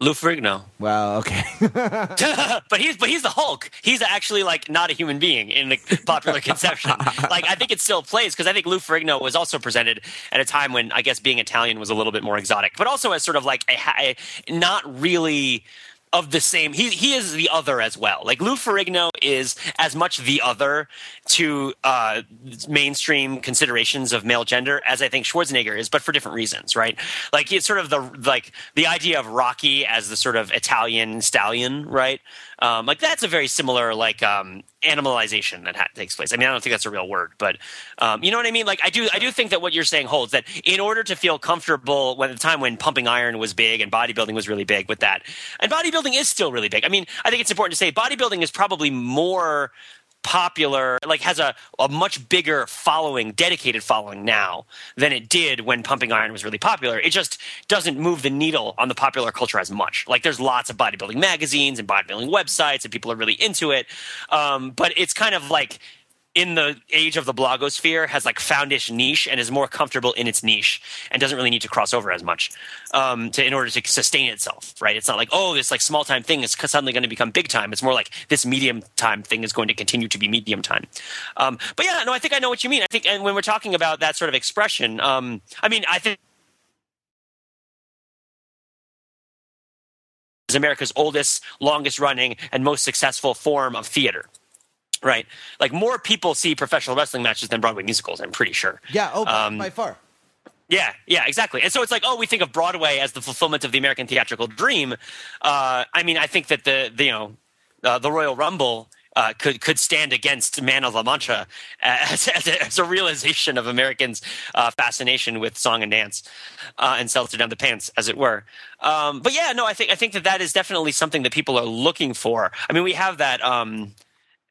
Lou Ferrigno. Well, okay, but he's but he's the Hulk. He's actually like not a human being in the popular conception. like I think it still plays because I think Lou Ferrigno was also presented at a time when I guess being Italian was a little bit more exotic, but also as sort of like a, a not really of the same. He he is the other as well. Like Lou Ferrigno is as much the other to uh, mainstream considerations of male gender as I think Schwarzenegger is, but for different reasons, right? Like it's sort of the like the idea of Rocky as the sort of Italian stallion, right? Um, like that's a very similar like um, animalization that ha- takes place. I mean, I don't think that's a real word, but um, you know what I mean. Like I do, I do think that what you're saying holds. That in order to feel comfortable, when the time when pumping iron was big and bodybuilding was really big with that, and bodybuilding is still really big. I mean, I think it's important to say bodybuilding is probably more popular, like has a, a much bigger following, dedicated following now than it did when Pumping Iron was really popular. It just doesn't move the needle on the popular culture as much. Like there's lots of bodybuilding magazines and bodybuilding websites, and people are really into it. Um, but it's kind of like in the age of the blogosphere has like found its niche and is more comfortable in its niche and doesn't really need to cross over as much um, to in order to sustain itself right? It's not like oh this like small time thing is suddenly going to become big time. It's more like this medium time thing is going to continue to be medium time. Um, but yeah no i think i know what you mean. I think and when we're talking about that sort of expression um, i mean i think is america's oldest longest running and most successful form of theater right? Like more people see professional wrestling matches than Broadway musicals. I'm pretty sure. Yeah. Oh, um, by far. Yeah, yeah, exactly. And so it's like, oh, we think of Broadway as the fulfillment of the American theatrical dream. Uh, I mean, I think that the, the you know uh, the Royal Rumble uh, could could stand against Man of La Mancha as, as, a, as a realization of Americans' uh, fascination with song and dance uh, and seltzer down the pants, as it were. Um, but yeah, no, I think I think that that is definitely something that people are looking for. I mean, we have that. Um,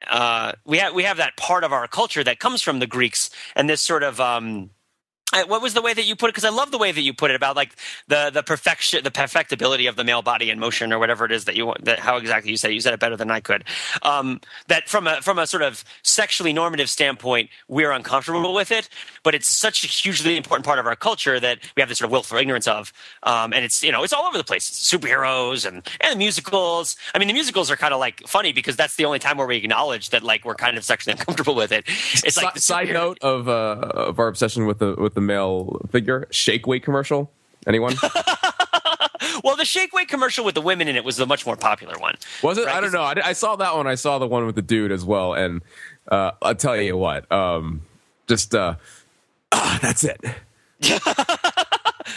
uh, we have we have that part of our culture that comes from the Greeks and this sort of um, what was the way that you put it? Because I love the way that you put it about like the the perfection, the perfectibility of the male body in motion, or whatever it is that you want. That how exactly you said it. You said it better than I could. Um, that from a from a sort of sexually normative standpoint, we're uncomfortable with it, but it's such a hugely important part of our culture that we have this sort of willful ignorance of. Um, and it's you know it's all over the place. Superheroes and and the musicals. I mean, the musicals are kind of like funny because that's the only time where we acknowledge that like we're kind of sexually uncomfortable with it. It's like side note of uh, of our obsession with the with the male figure shake weight commercial? Anyone? Well the shake weight commercial with the women in it was the much more popular one. Was it? Right? i don't know. I, I, saw that one. I saw the one with the dude as well and uh, i'll tell you what um, just uh, ah, that's it.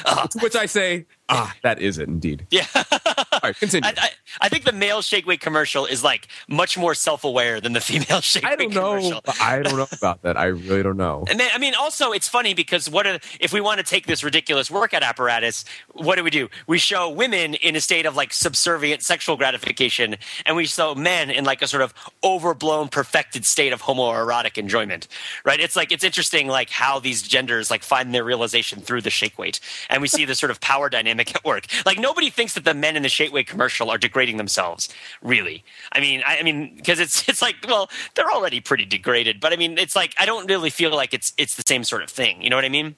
Uh, to which i say ah that is it indeed yeah all right continue I, I, I, think the male shake weight commercial is like much more self-aware than the female shake I don't know. commercial. I don't know about that. I really don't know. And then, I mean, also it's funny because what are, if we want to take this ridiculous workout apparatus, what do we do? We show women in a state of like subservient sexual gratification, and we show men in like a sort of overblown, perfected state of homoerotic enjoyment. Right? It's like it's interesting, like how these genders like find their realization through the shake weight, and we see the sort of power dynamic at work. Like nobody thinks that the men in the shake commercial are degrading themselves. Really, I mean, I, I mean, because it's it's like, well, they're already pretty degraded, but I mean, it's like I don't really feel like it's it's the same sort of thing. You know what I mean?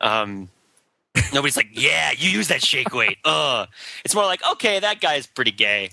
Um, nobody's like, yeah, you use that shake weight. Ugh. It's more like, okay, that guy's pretty gay.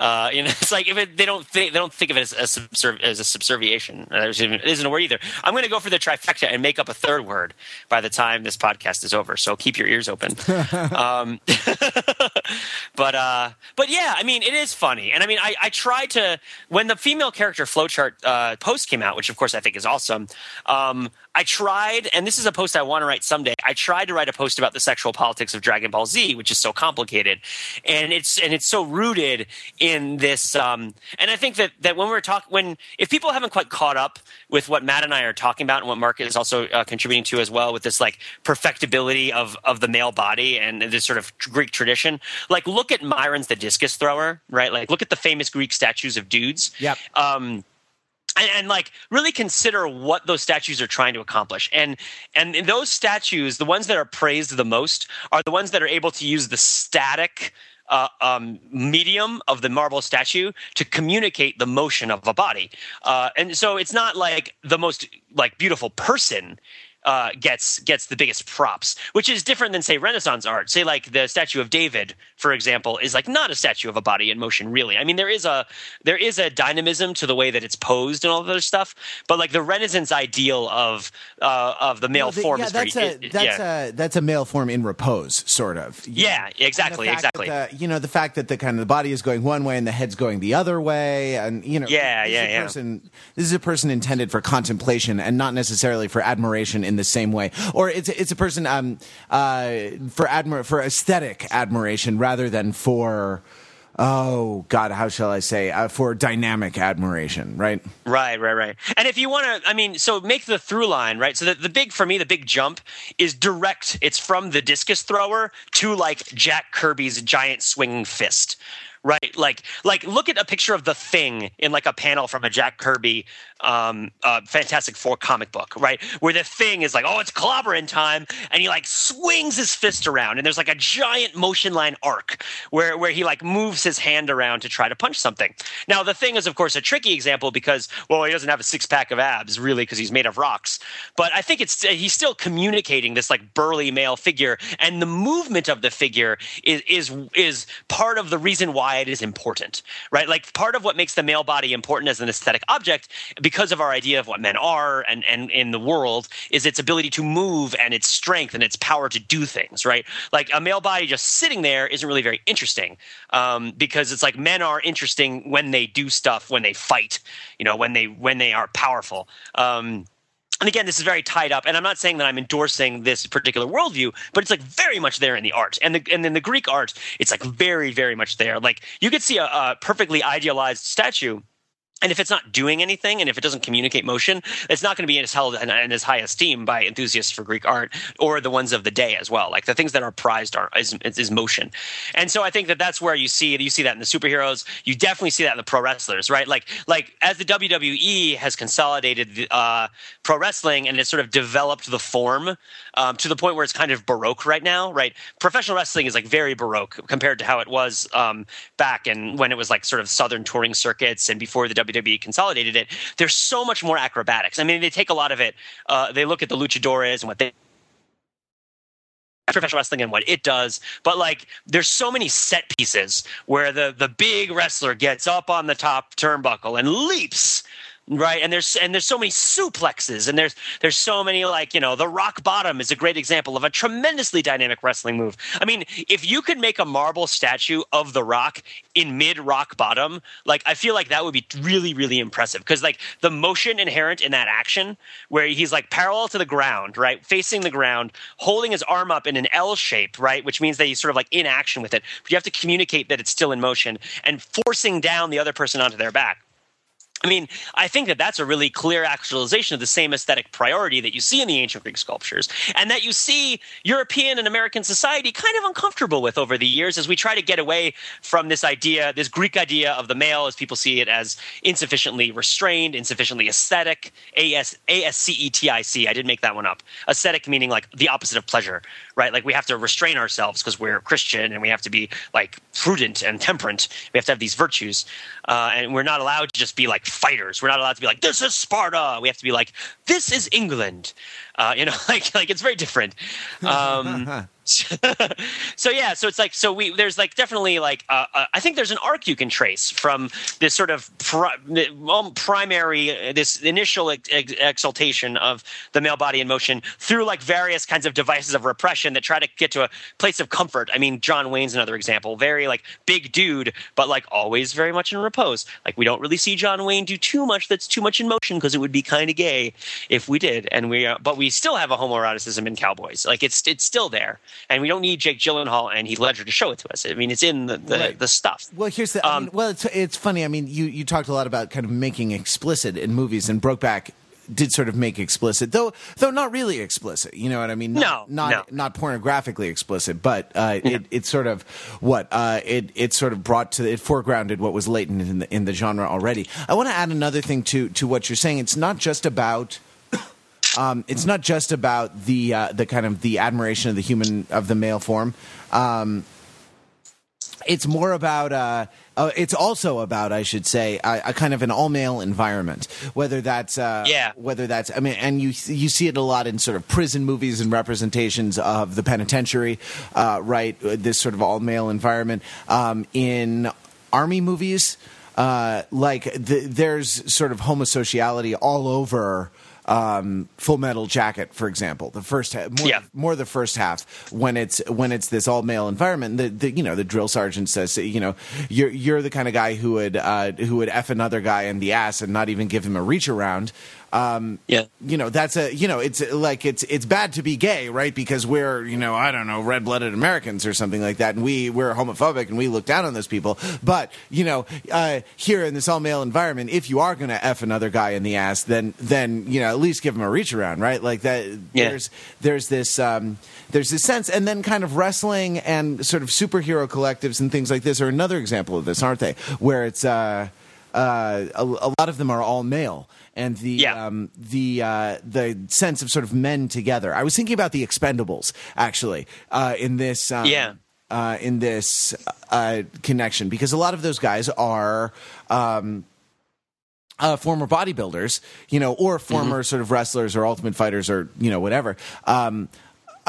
Uh, you know, it's like if it, they don't think they don't think of it as a, subserv- as a subserviation. It isn't a word either. I'm going to go for the trifecta and make up a third word by the time this podcast is over. So keep your ears open. um, but uh, but yeah, I mean, it is funny, and I mean, I, I try to when the female character flowchart uh, post came out, which of course I think is awesome. Um, I tried, and this is a post I want to write someday. I tried to write a post about the sexual politics of Dragon Ball Z, which is so complicated, and it's and it's so rooted in this. Um, and I think that that when we're talking, when if people haven't quite caught up with what Matt and I are talking about, and what Mark is also uh, contributing to as well, with this like perfectibility of of the male body and this sort of Greek tradition, like look at Myron's the discus thrower, right? Like look at the famous Greek statues of dudes. Yep. Um, and, and, like really consider what those statues are trying to accomplish. And and those statues the ones that are praised the most are the ones that are able to use the static uh, um, medium of the marble statue to communicate the motion of a body. Uh, and so it's not like the most like beautiful person uh, gets gets the biggest props, which is different than say Renaissance art. Say like the statue of David, for example, is like not a statue of a body in motion. Really, I mean there is a there is a dynamism to the way that it's posed and all that other stuff. But like the Renaissance ideal of uh, of the male well, the, form yeah, is that's very, a it, that's yeah. a that's a male form in repose, sort of. Yeah, exactly, exactly. The, you know the fact that the kind of the body is going one way and the head's going the other way, and you know, yeah, this yeah, is a yeah. Person, this is a person intended for contemplation and not necessarily for admiration in the same way. Or it's it's a person um, uh, for admir- for aesthetic admiration rather than for oh god how shall i say uh, for dynamic admiration right? Right right right. And if you want to i mean so make the through line right? So the, the big for me the big jump is direct. It's from the discus thrower to like jack kirby's giant swinging fist right like like look at a picture of the thing in like a panel from a jack kirby um, uh, fantastic four comic book right? Where the thing is like oh it's clobbering time and he like swings his fist around and there's like a giant motion line arc where where he like moves his hand around to try to punch something. Now the thing is of course a tricky example because well he doesn't have a six pack of abs really because he's made of rocks. But i think it's he's still communicating this like burly male figure and the movement of the figure is is is part of the reason why it is important, right? Like part of what makes the male body important as an aesthetic object, because of our idea of what men are and, and in the world, is its ability to move and its strength and its power to do things, right? Like a male body just sitting there isn't really very interesting um, because it's like men are interesting when they do stuff, when they fight, you know, when they when they are powerful. Um, and again, this is very tied up, and I'm not saying that I'm endorsing this particular worldview, but it's like very much there in the art, and the, and in the Greek art, it's like very, very much there. Like you could see a, a perfectly idealized statue and if it's not doing anything and if it doesn't communicate motion it's not going to be as held in, as high esteem by enthusiasts for greek art or the ones of the day as well. Like the things that are prized are is, is motion. And so i think that that's where you see you see that in the superheroes. You definitely see that in the pro wrestlers right? Like like as the wwe has consolidated uh, pro wrestling and it's sort of developed the form um, to the point where it's kind of baroque right now right? Professional wrestling is like very baroque compared to how it was um, back and when it was like sort of southern touring circuits and before the WWE consolidated it, there's so much more acrobatics. I mean, they take a lot of it. Uh, they look at the luchadores and what they professional wrestling and what it does but like there's so many set pieces where the the big wrestler gets up on the top turnbuckle and leaps right and there's and there's so many suplexes and there's there's so many like you know the rock bottom is a great example of a tremendously dynamic wrestling move. I mean if you could make a marble statue of the rock in mid rock bottom like i feel like that would be really really impressive because like the motion inherent in that action where he's like parallel to the ground right facing the ground holding his arm up in an l shape right which means that he's sort of like in action with it but you have to communicate that it's still in motion and forcing down the other person onto their back I mean, I think that that's a really clear actualization of the same aesthetic priority that you see in the ancient Greek sculptures, and that you see European and American society kind of uncomfortable with over the years as we try to get away from this idea, this Greek idea of the male, as people see it as insufficiently restrained, insufficiently ascetic. A S A S C E T I C. I did make that one up. Ascetic meaning like the opposite of pleasure, right? Like we have to restrain ourselves because we're Christian and we have to be like prudent and temperate. We have to have these virtues, uh, and we're not allowed to just be like fighters. We're not allowed to be like, this is Sparta. We have to be like, this is England. Uh, you know, like like it's very different. Um, so yeah, so it's like so we there's like definitely like uh, uh, I think there's an arc you can trace from this sort of pri- primary this initial ex- exaltation of the male body in motion through like various kinds of devices of repression that try to get to a place of comfort. I mean, John Wayne's another example, very like big dude, but like always very much in repose. Like we don't really see John Wayne do too much that's too much in motion because it would be kind of gay if we did, and we uh, but we still have a homoeroticism in cowboys. Like it's it's still there and we don't need Jake Gyllenhaal and Heath Ledger to show it to us. I mean, it's in the the, right. the stuff. Well, here's the. Um, I mean, well, it's it's funny. I mean, you you talked a lot about kind of making explicit in movies, and Brokeback did sort of make explicit, though though not really explicit. You know what I mean? Not, no, not no. not pornographically explicit, but uh, yeah. it it sort of what uh, it it sort of brought to it foregrounded what was latent in the in the genre already. I want to add another thing to to what you're saying. It's not just about um, it's not just about the uh, the kind of the admiration of the human of the male form. Um, it's more about uh, uh, it's also about I should say a, a kind of an all male environment. Whether that's uh, yeah, whether that's I mean, and you you see it a lot in sort of prison movies and representations of the penitentiary, uh, right? This sort of all male environment um, in army movies. Uh, like the, there's sort of homosociality all over um, Full Metal Jacket, for example, the first half, more, yeah. more the first half when it's when it's this all male environment. The, the, you know the drill sergeant says, you know, you're you're the kind of guy who would uh, who would f another guy in the ass and not even give him a reach around. Um, yeah, you know that's a you know it's like it's it's bad to be gay, right? Because we're you know I don't know red blooded Americans or something like that, and we we're homophobic and we look down on those people. But you know uh, here in this all male environment, if you are going to f another guy in the ass, then then you know at least give him a reach around, right? Like that. Yeah. There's there's this um, there's this sense, and then kind of wrestling and sort of superhero collectives and things like this are another example of this, aren't they? Where it's uh, uh, a, a lot of them are all male and the yeah. um, the uh, the sense of sort of men together. I was thinking about the Expendables actually uh, in this. Um, yeah. Uh, in this uh, connection, because a lot of those guys are um, uh, former bodybuilders, you know, or former mm-hmm. sort of wrestlers or ultimate fighters or you know whatever. Um,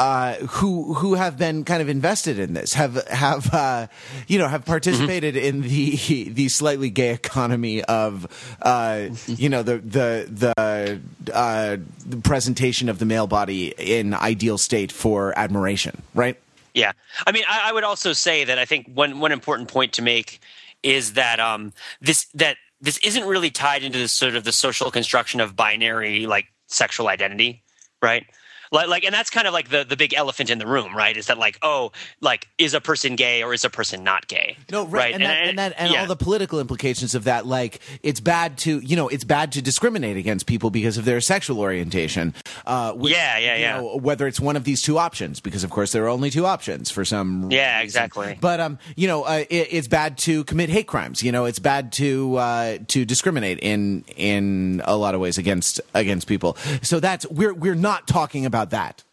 uh, who who have been kind of invested in this, have have uh, you know have participated mm-hmm. in the the slightly gay economy of uh, you know the the the, uh, the presentation of the male body in ideal state for admiration, right? Yeah, I mean, I, I would also say that I think one one important point to make is that um, this that this isn't really tied into the sort of the social construction of binary like sexual identity, right? Like, like and that's kind of like the the big elephant in the room right is that like oh like is a person gay or is a person not gay No, right, and, that, and, that, and yeah. all the political implications of that. Like, it's bad to, you know, it's bad to discriminate against people because of their sexual orientation. Uh, which, Yeah, yeah, you yeah. know, whether it's one of these two options, because of course there are only two options for some. Yeah, reason. exactly. But um, you know, uh, it, it's bad to commit hate crimes. You know, it's bad to uh, to discriminate in in a lot of ways against against people. So that's we're we're not talking about that.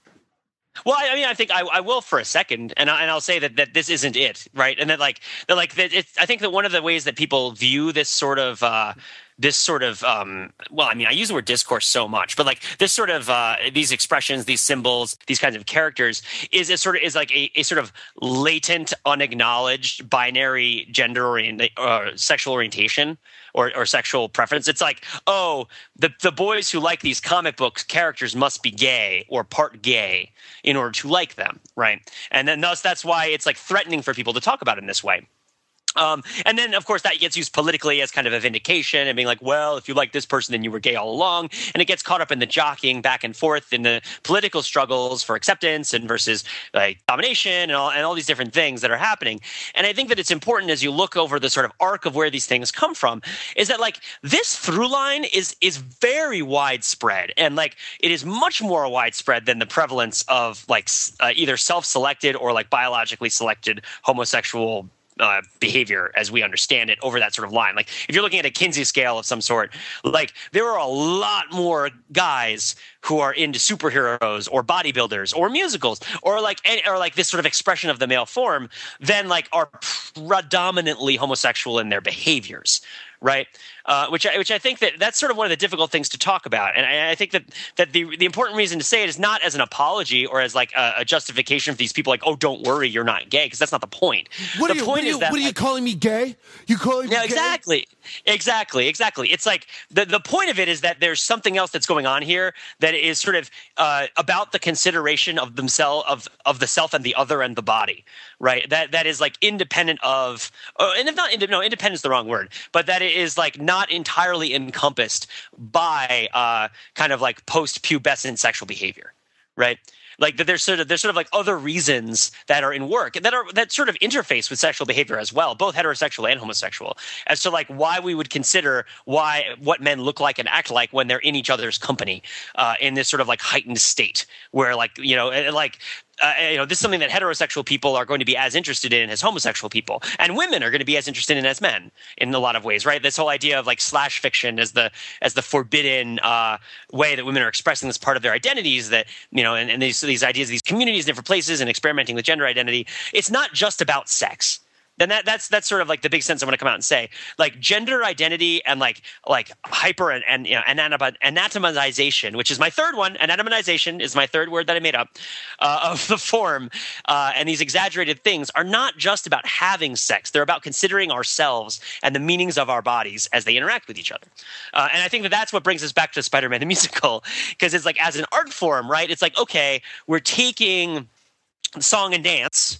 Well, I mean, I think I, I will for a second, and, I, and I'll say that, that this isn't it, right? And that like that like that it's, I think that one of the ways that people view this sort of uh, this sort of um, well, I mean, I use the word discourse so much, but like this sort of uh, these expressions, these symbols, these kinds of characters is is sort of is like a, a sort of latent, unacknowledged binary gender orient uh, sexual orientation or, or sexual preference. It's like, oh, the the boys who like these comic book characters must be gay or part gay in order to like them, right? And then thus that's why it's like threatening for people to talk about in this way. Um, and then, of course, that gets used politically as kind of a vindication and being like, well, if you like this person, then you were gay all along. And it gets caught up in the jockeying back and forth in the political struggles for acceptance and versus like domination and all, and all these different things that are happening. And I think that it's important as you look over the sort of arc of where these things come from is that like this through line is is very widespread and like it is much more widespread than the prevalence of like uh, either self-selected or like biologically selected homosexual uh, behavior as we understand it over that sort of line. Like if you're looking at a Kinsey scale of some sort, like there are a lot more guys who are into superheroes or bodybuilders or musicals or like or like this sort of expression of the male form than like are predominantly homosexual in their behaviors right? Uh, which I, which I think that that's sort of one of the difficult things to talk about, and I, I think that that the the important reason to say it is not as an apology or as like a, a justification for these people, like oh don't worry you're not gay because that's not the point. What the are you? point What are you, is that what are you like, calling me gay? You calling me gay? exactly, exactly, exactly. It's like the the point of it is that there's something else that's going on here that is sort of uh, about the consideration of themselves of of the self and the other and the body, right? That that is like independent of, uh, and if not, no, independent is the wrong word, but that it is like not entirely encompassed by uh, kind of like post pubescent sexual behavior, right? like that there's sort of there's sort of like other reasons that are in work that are that sort of interface with sexual behavior as well both heterosexual and homosexual as to like why we would consider why what men look like and act like when they're in each other's company uh, in this sort of like heightened state where like you know like uh, you know, this is something that heterosexual people are going to be as interested in as homosexual people, and women are going to be as interested in as men in a lot of ways, right? This whole idea of like slash fiction as the as the forbidden uh, way that women are expressing this part of their identities, that you know, and, and these these ideas, these communities, in different places, and experimenting with gender identity. It's not just about sex then that that's that's sort of like the big sense I want to come out and say. Like gender identity and like like hyper and, and you know anatom- anatomization, which is my third one. Anatomization is my third word that I made up uh, of the form. Uh, and these exaggerated things are not just about having sex; they're about considering ourselves and the meanings of our bodies as they interact with each other. Uh, and I think that that's what brings us back to Spider-Man the musical, because it's like as an art form, right? It's like okay, we're taking song and dance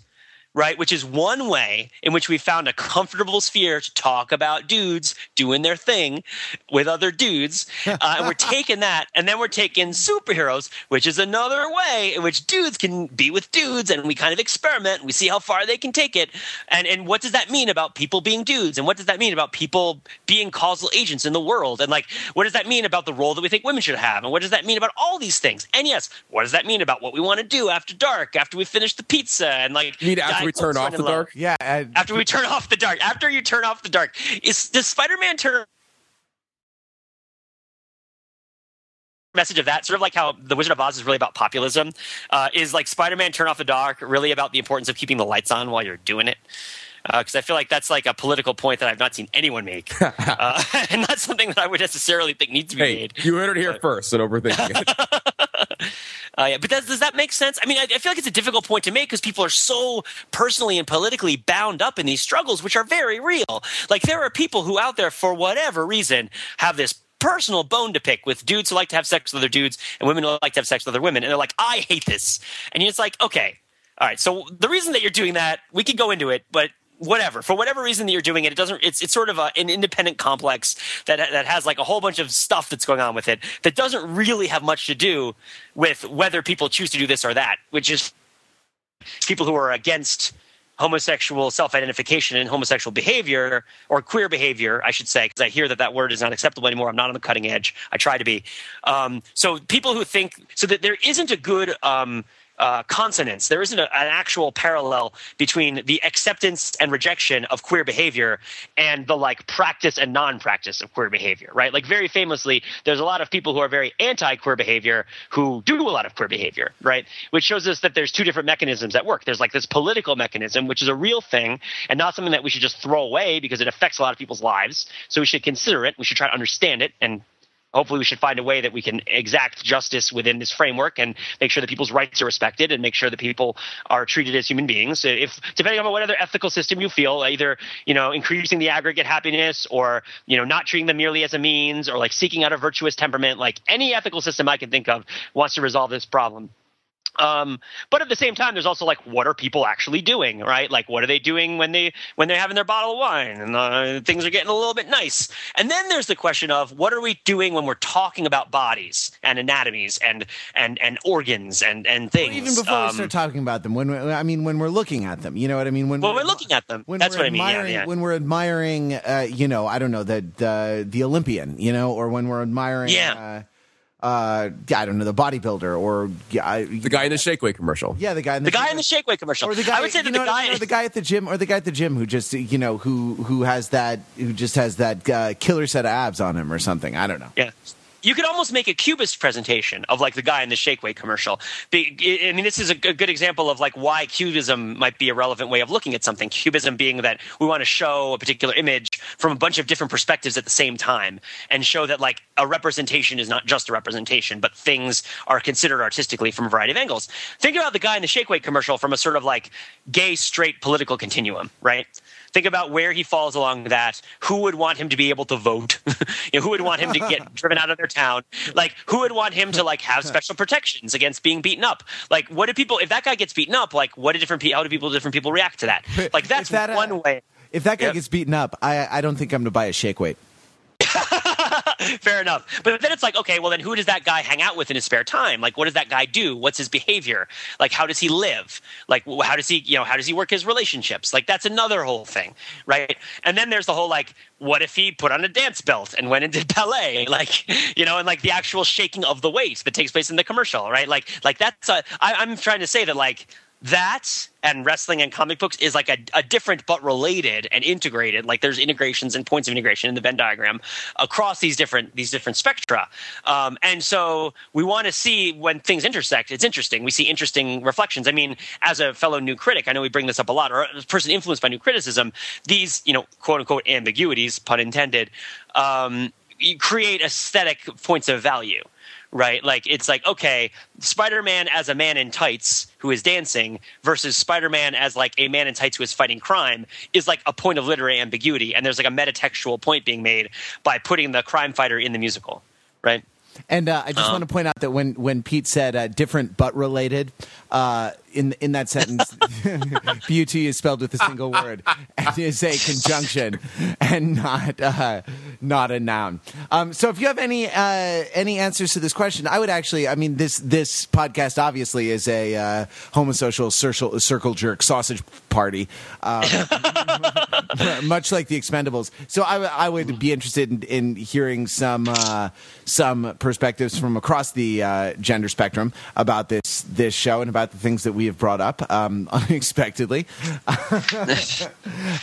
right? Which is one way in which we found a comfortable sphere to talk about dudes doing their thing with other dudes. Uh, and we're taking that, and then we're taking superheroes, which is another way in which dudes can be with dudes, and we kind of experiment. And we see how far they can take it. And and what does that mean about people being dudes? And what does that mean about people being causal agents in the world? And like, what does that mean about the role that we think women should have? And what does that mean about all these things? And yes, what does that mean about what we want to do after dark, after we finish the pizza, and like You mean after Diet we turn off the low? dark? Yeah. uh, after we turn off the dark after you turn off the dark is does spider-man turn message of that sort of like how the wizard of oz is really about populism uh, is like spider-man turn off the dark really about the importance of keeping the lights on while you're doing it because I feel like that's like a political point that I've not seen anyone make, uh, and not something that I would necessarily think needs to be Hey, made. you heard it here first, and overthinking it. Uh, yeah, but does, does that make sense? I mean, I, I feel like it's a difficult point to make because people are so personally and politically bound up in these struggles, which are very real. Like there are people who out there, for whatever reason, have this personal bone to pick with dudes who like to have sex with other dudes and women who like to have sex with other women, and they're like, I hate this, and it's like, okay, all right. So the reason that you're doing that, we could go into it, but whatever for whatever reason that you're doing it it doesn't it's it's sort of a, an independent complex that that has like a whole bunch of stuff that's going on with it that doesn't really have much to do with whether people choose to do this or that which is people who are against homosexual self-identification and homosexual behavior or queer behavior i should say because i hear that that word is not acceptable anymore. I'm not on the cutting edge. I try to be. Um, so people who think so that there isn't a good um, uh, consonance. There isn't a, an actual parallel between the acceptance and rejection of queer behavior and the like practice and non-practice of queer behavior, right? Like very famously, there's a lot of people who are very anti-queer behavior who do a lot of queer behavior, right? Which shows us that there's two different mechanisms at work. There's like this political mechanism, which is a real thing and not something that we should just throw away because it affects a lot of people's lives. So we should consider it. We should try to understand it and hopefully we should find a way that we can exact justice within this framework and make sure that people's rights are respected and make sure that people are treated as human beings. If depending on what other ethical system you feel either you know increasing the aggregate happiness or you know not treating them merely as a means or like seeking out a virtuous temperament like any ethical system i can think of wants to resolve this problem um, but at the same time, there's also like, what are people actually doing, right? Like, what are they doing when they when they're having their bottle of wine and uh, things are getting a little bit nice? And then there's the question of what are we doing when we're talking about bodies and anatomies and and and organs and and things. even before um, we start talking about them, when we, I mean, when we're looking at them, you know what I mean? When well, we're, we're looking at them, when that's what I mean. Yeah, yeah. When we're admiring, uh, you know, I don't know the the the Olympian, you know, or when we're admiring, yeah. Uh, uh, I don't know, the bodybuilder or yeah, the guy in the Shake Weight commercial. Yeah, the guy in the, the guy in the Shake Weight commercial. Or the guy, I would say you that know, the guy, the guy at the gym, or the guy at the gym who just you know who who has that who just has that uh, killer set of abs on him or something. I don't know. Yeah you could almost make a cubist presentation of like the guy in the shake weight commercial. I mean this is a good example of like why cubism might be a relevant way of looking at something. Cubism being that we want to show a particular image from a bunch of different perspectives at the same time and show that like a representation is not just a representation but things are considered artistically from a variety of angles. Think about the guy in the shake weight commercial from a sort of like gay straight political continuum right Think about where he falls along that. Who would want him to be able to vote? you know, who would want him to get driven out of their town? Like, who would want him to like have special protections against being beaten up? Like, what do people? If that guy gets beaten up, like, what do different people? How do people different people react to that? Like, that's that, one uh, way. If that guy yep. gets beaten up, I I don't think I'm going to buy a shake weight. Fair enough. But then it's like, okay, well, then who does that guy hang out with in his spare time? Like, what does that guy do? What's his behavior? Like, how does he live? Like, how does he, you know, how does he work his relationships? Like, that's another whole thing, right? And then there's the whole like, what if he put on a dance belt and went and did ballet? Like, you know, and like the actual shaking of the weight that takes place in the commercial, right? Like, like that's a. I, I'm trying to say that like that and wrestling and comic books is like a, a, different but related and integrated like there's integrations and points of integration in the venn diagram across these different these different spectra. Um, and so we want to see when things intersect it's interesting. We see interesting reflections. I mean as a fellow new critic i know we bring this up a lot or a person influenced by new criticism these you know quote unquote ambiguities pun intended um, create aesthetic points of value right? Like it's like okay, Spider-Man as a man in tights who is dancing versus Spider-Man as like a man in tights who is fighting crime is like a point of literary ambiguity, and there's like a metatextual point being made by putting the crime fighter in the musical, right? And uh, I just um, want to point out that when, when Pete said uh, different but related, uh, in in that sentence, beauty is spelled with a single word and is a conjunction and not uh, not a noun. Um, so if you have any uh, any answers to this question, I would actually. I mean, this this podcast obviously is a uh, homosocial circle, circle jerk sausage party, um, much like the Expendables. So I, I would be interested in, in hearing some uh, some perspectives from across the uh, gender spectrum about this this show and about the things that we have brought up um, unexpectedly.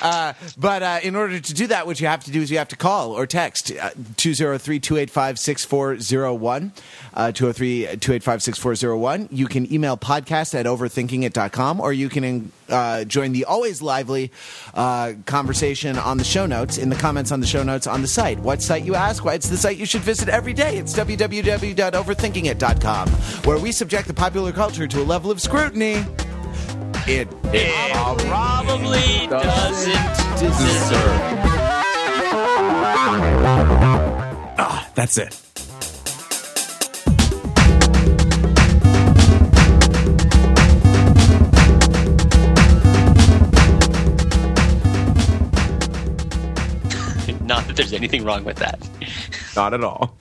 uh, but uh, in order to do that, what you have to do is you have to call or text uh, 203 285 6401. Uh, 203 285 6401. You can email podcast at overthinkingit.com or you can uh, join the always lively uh, conversation on the show notes, in the comments on the show notes on the site. What site, you ask? Why, it's the site you should visit every day. It's www.overthinkingit.com, where we subject the popular culture to a level of scrutiny. It, it probably doesn't deserve. Ah, that's it. Anything wrong with that. Not at all.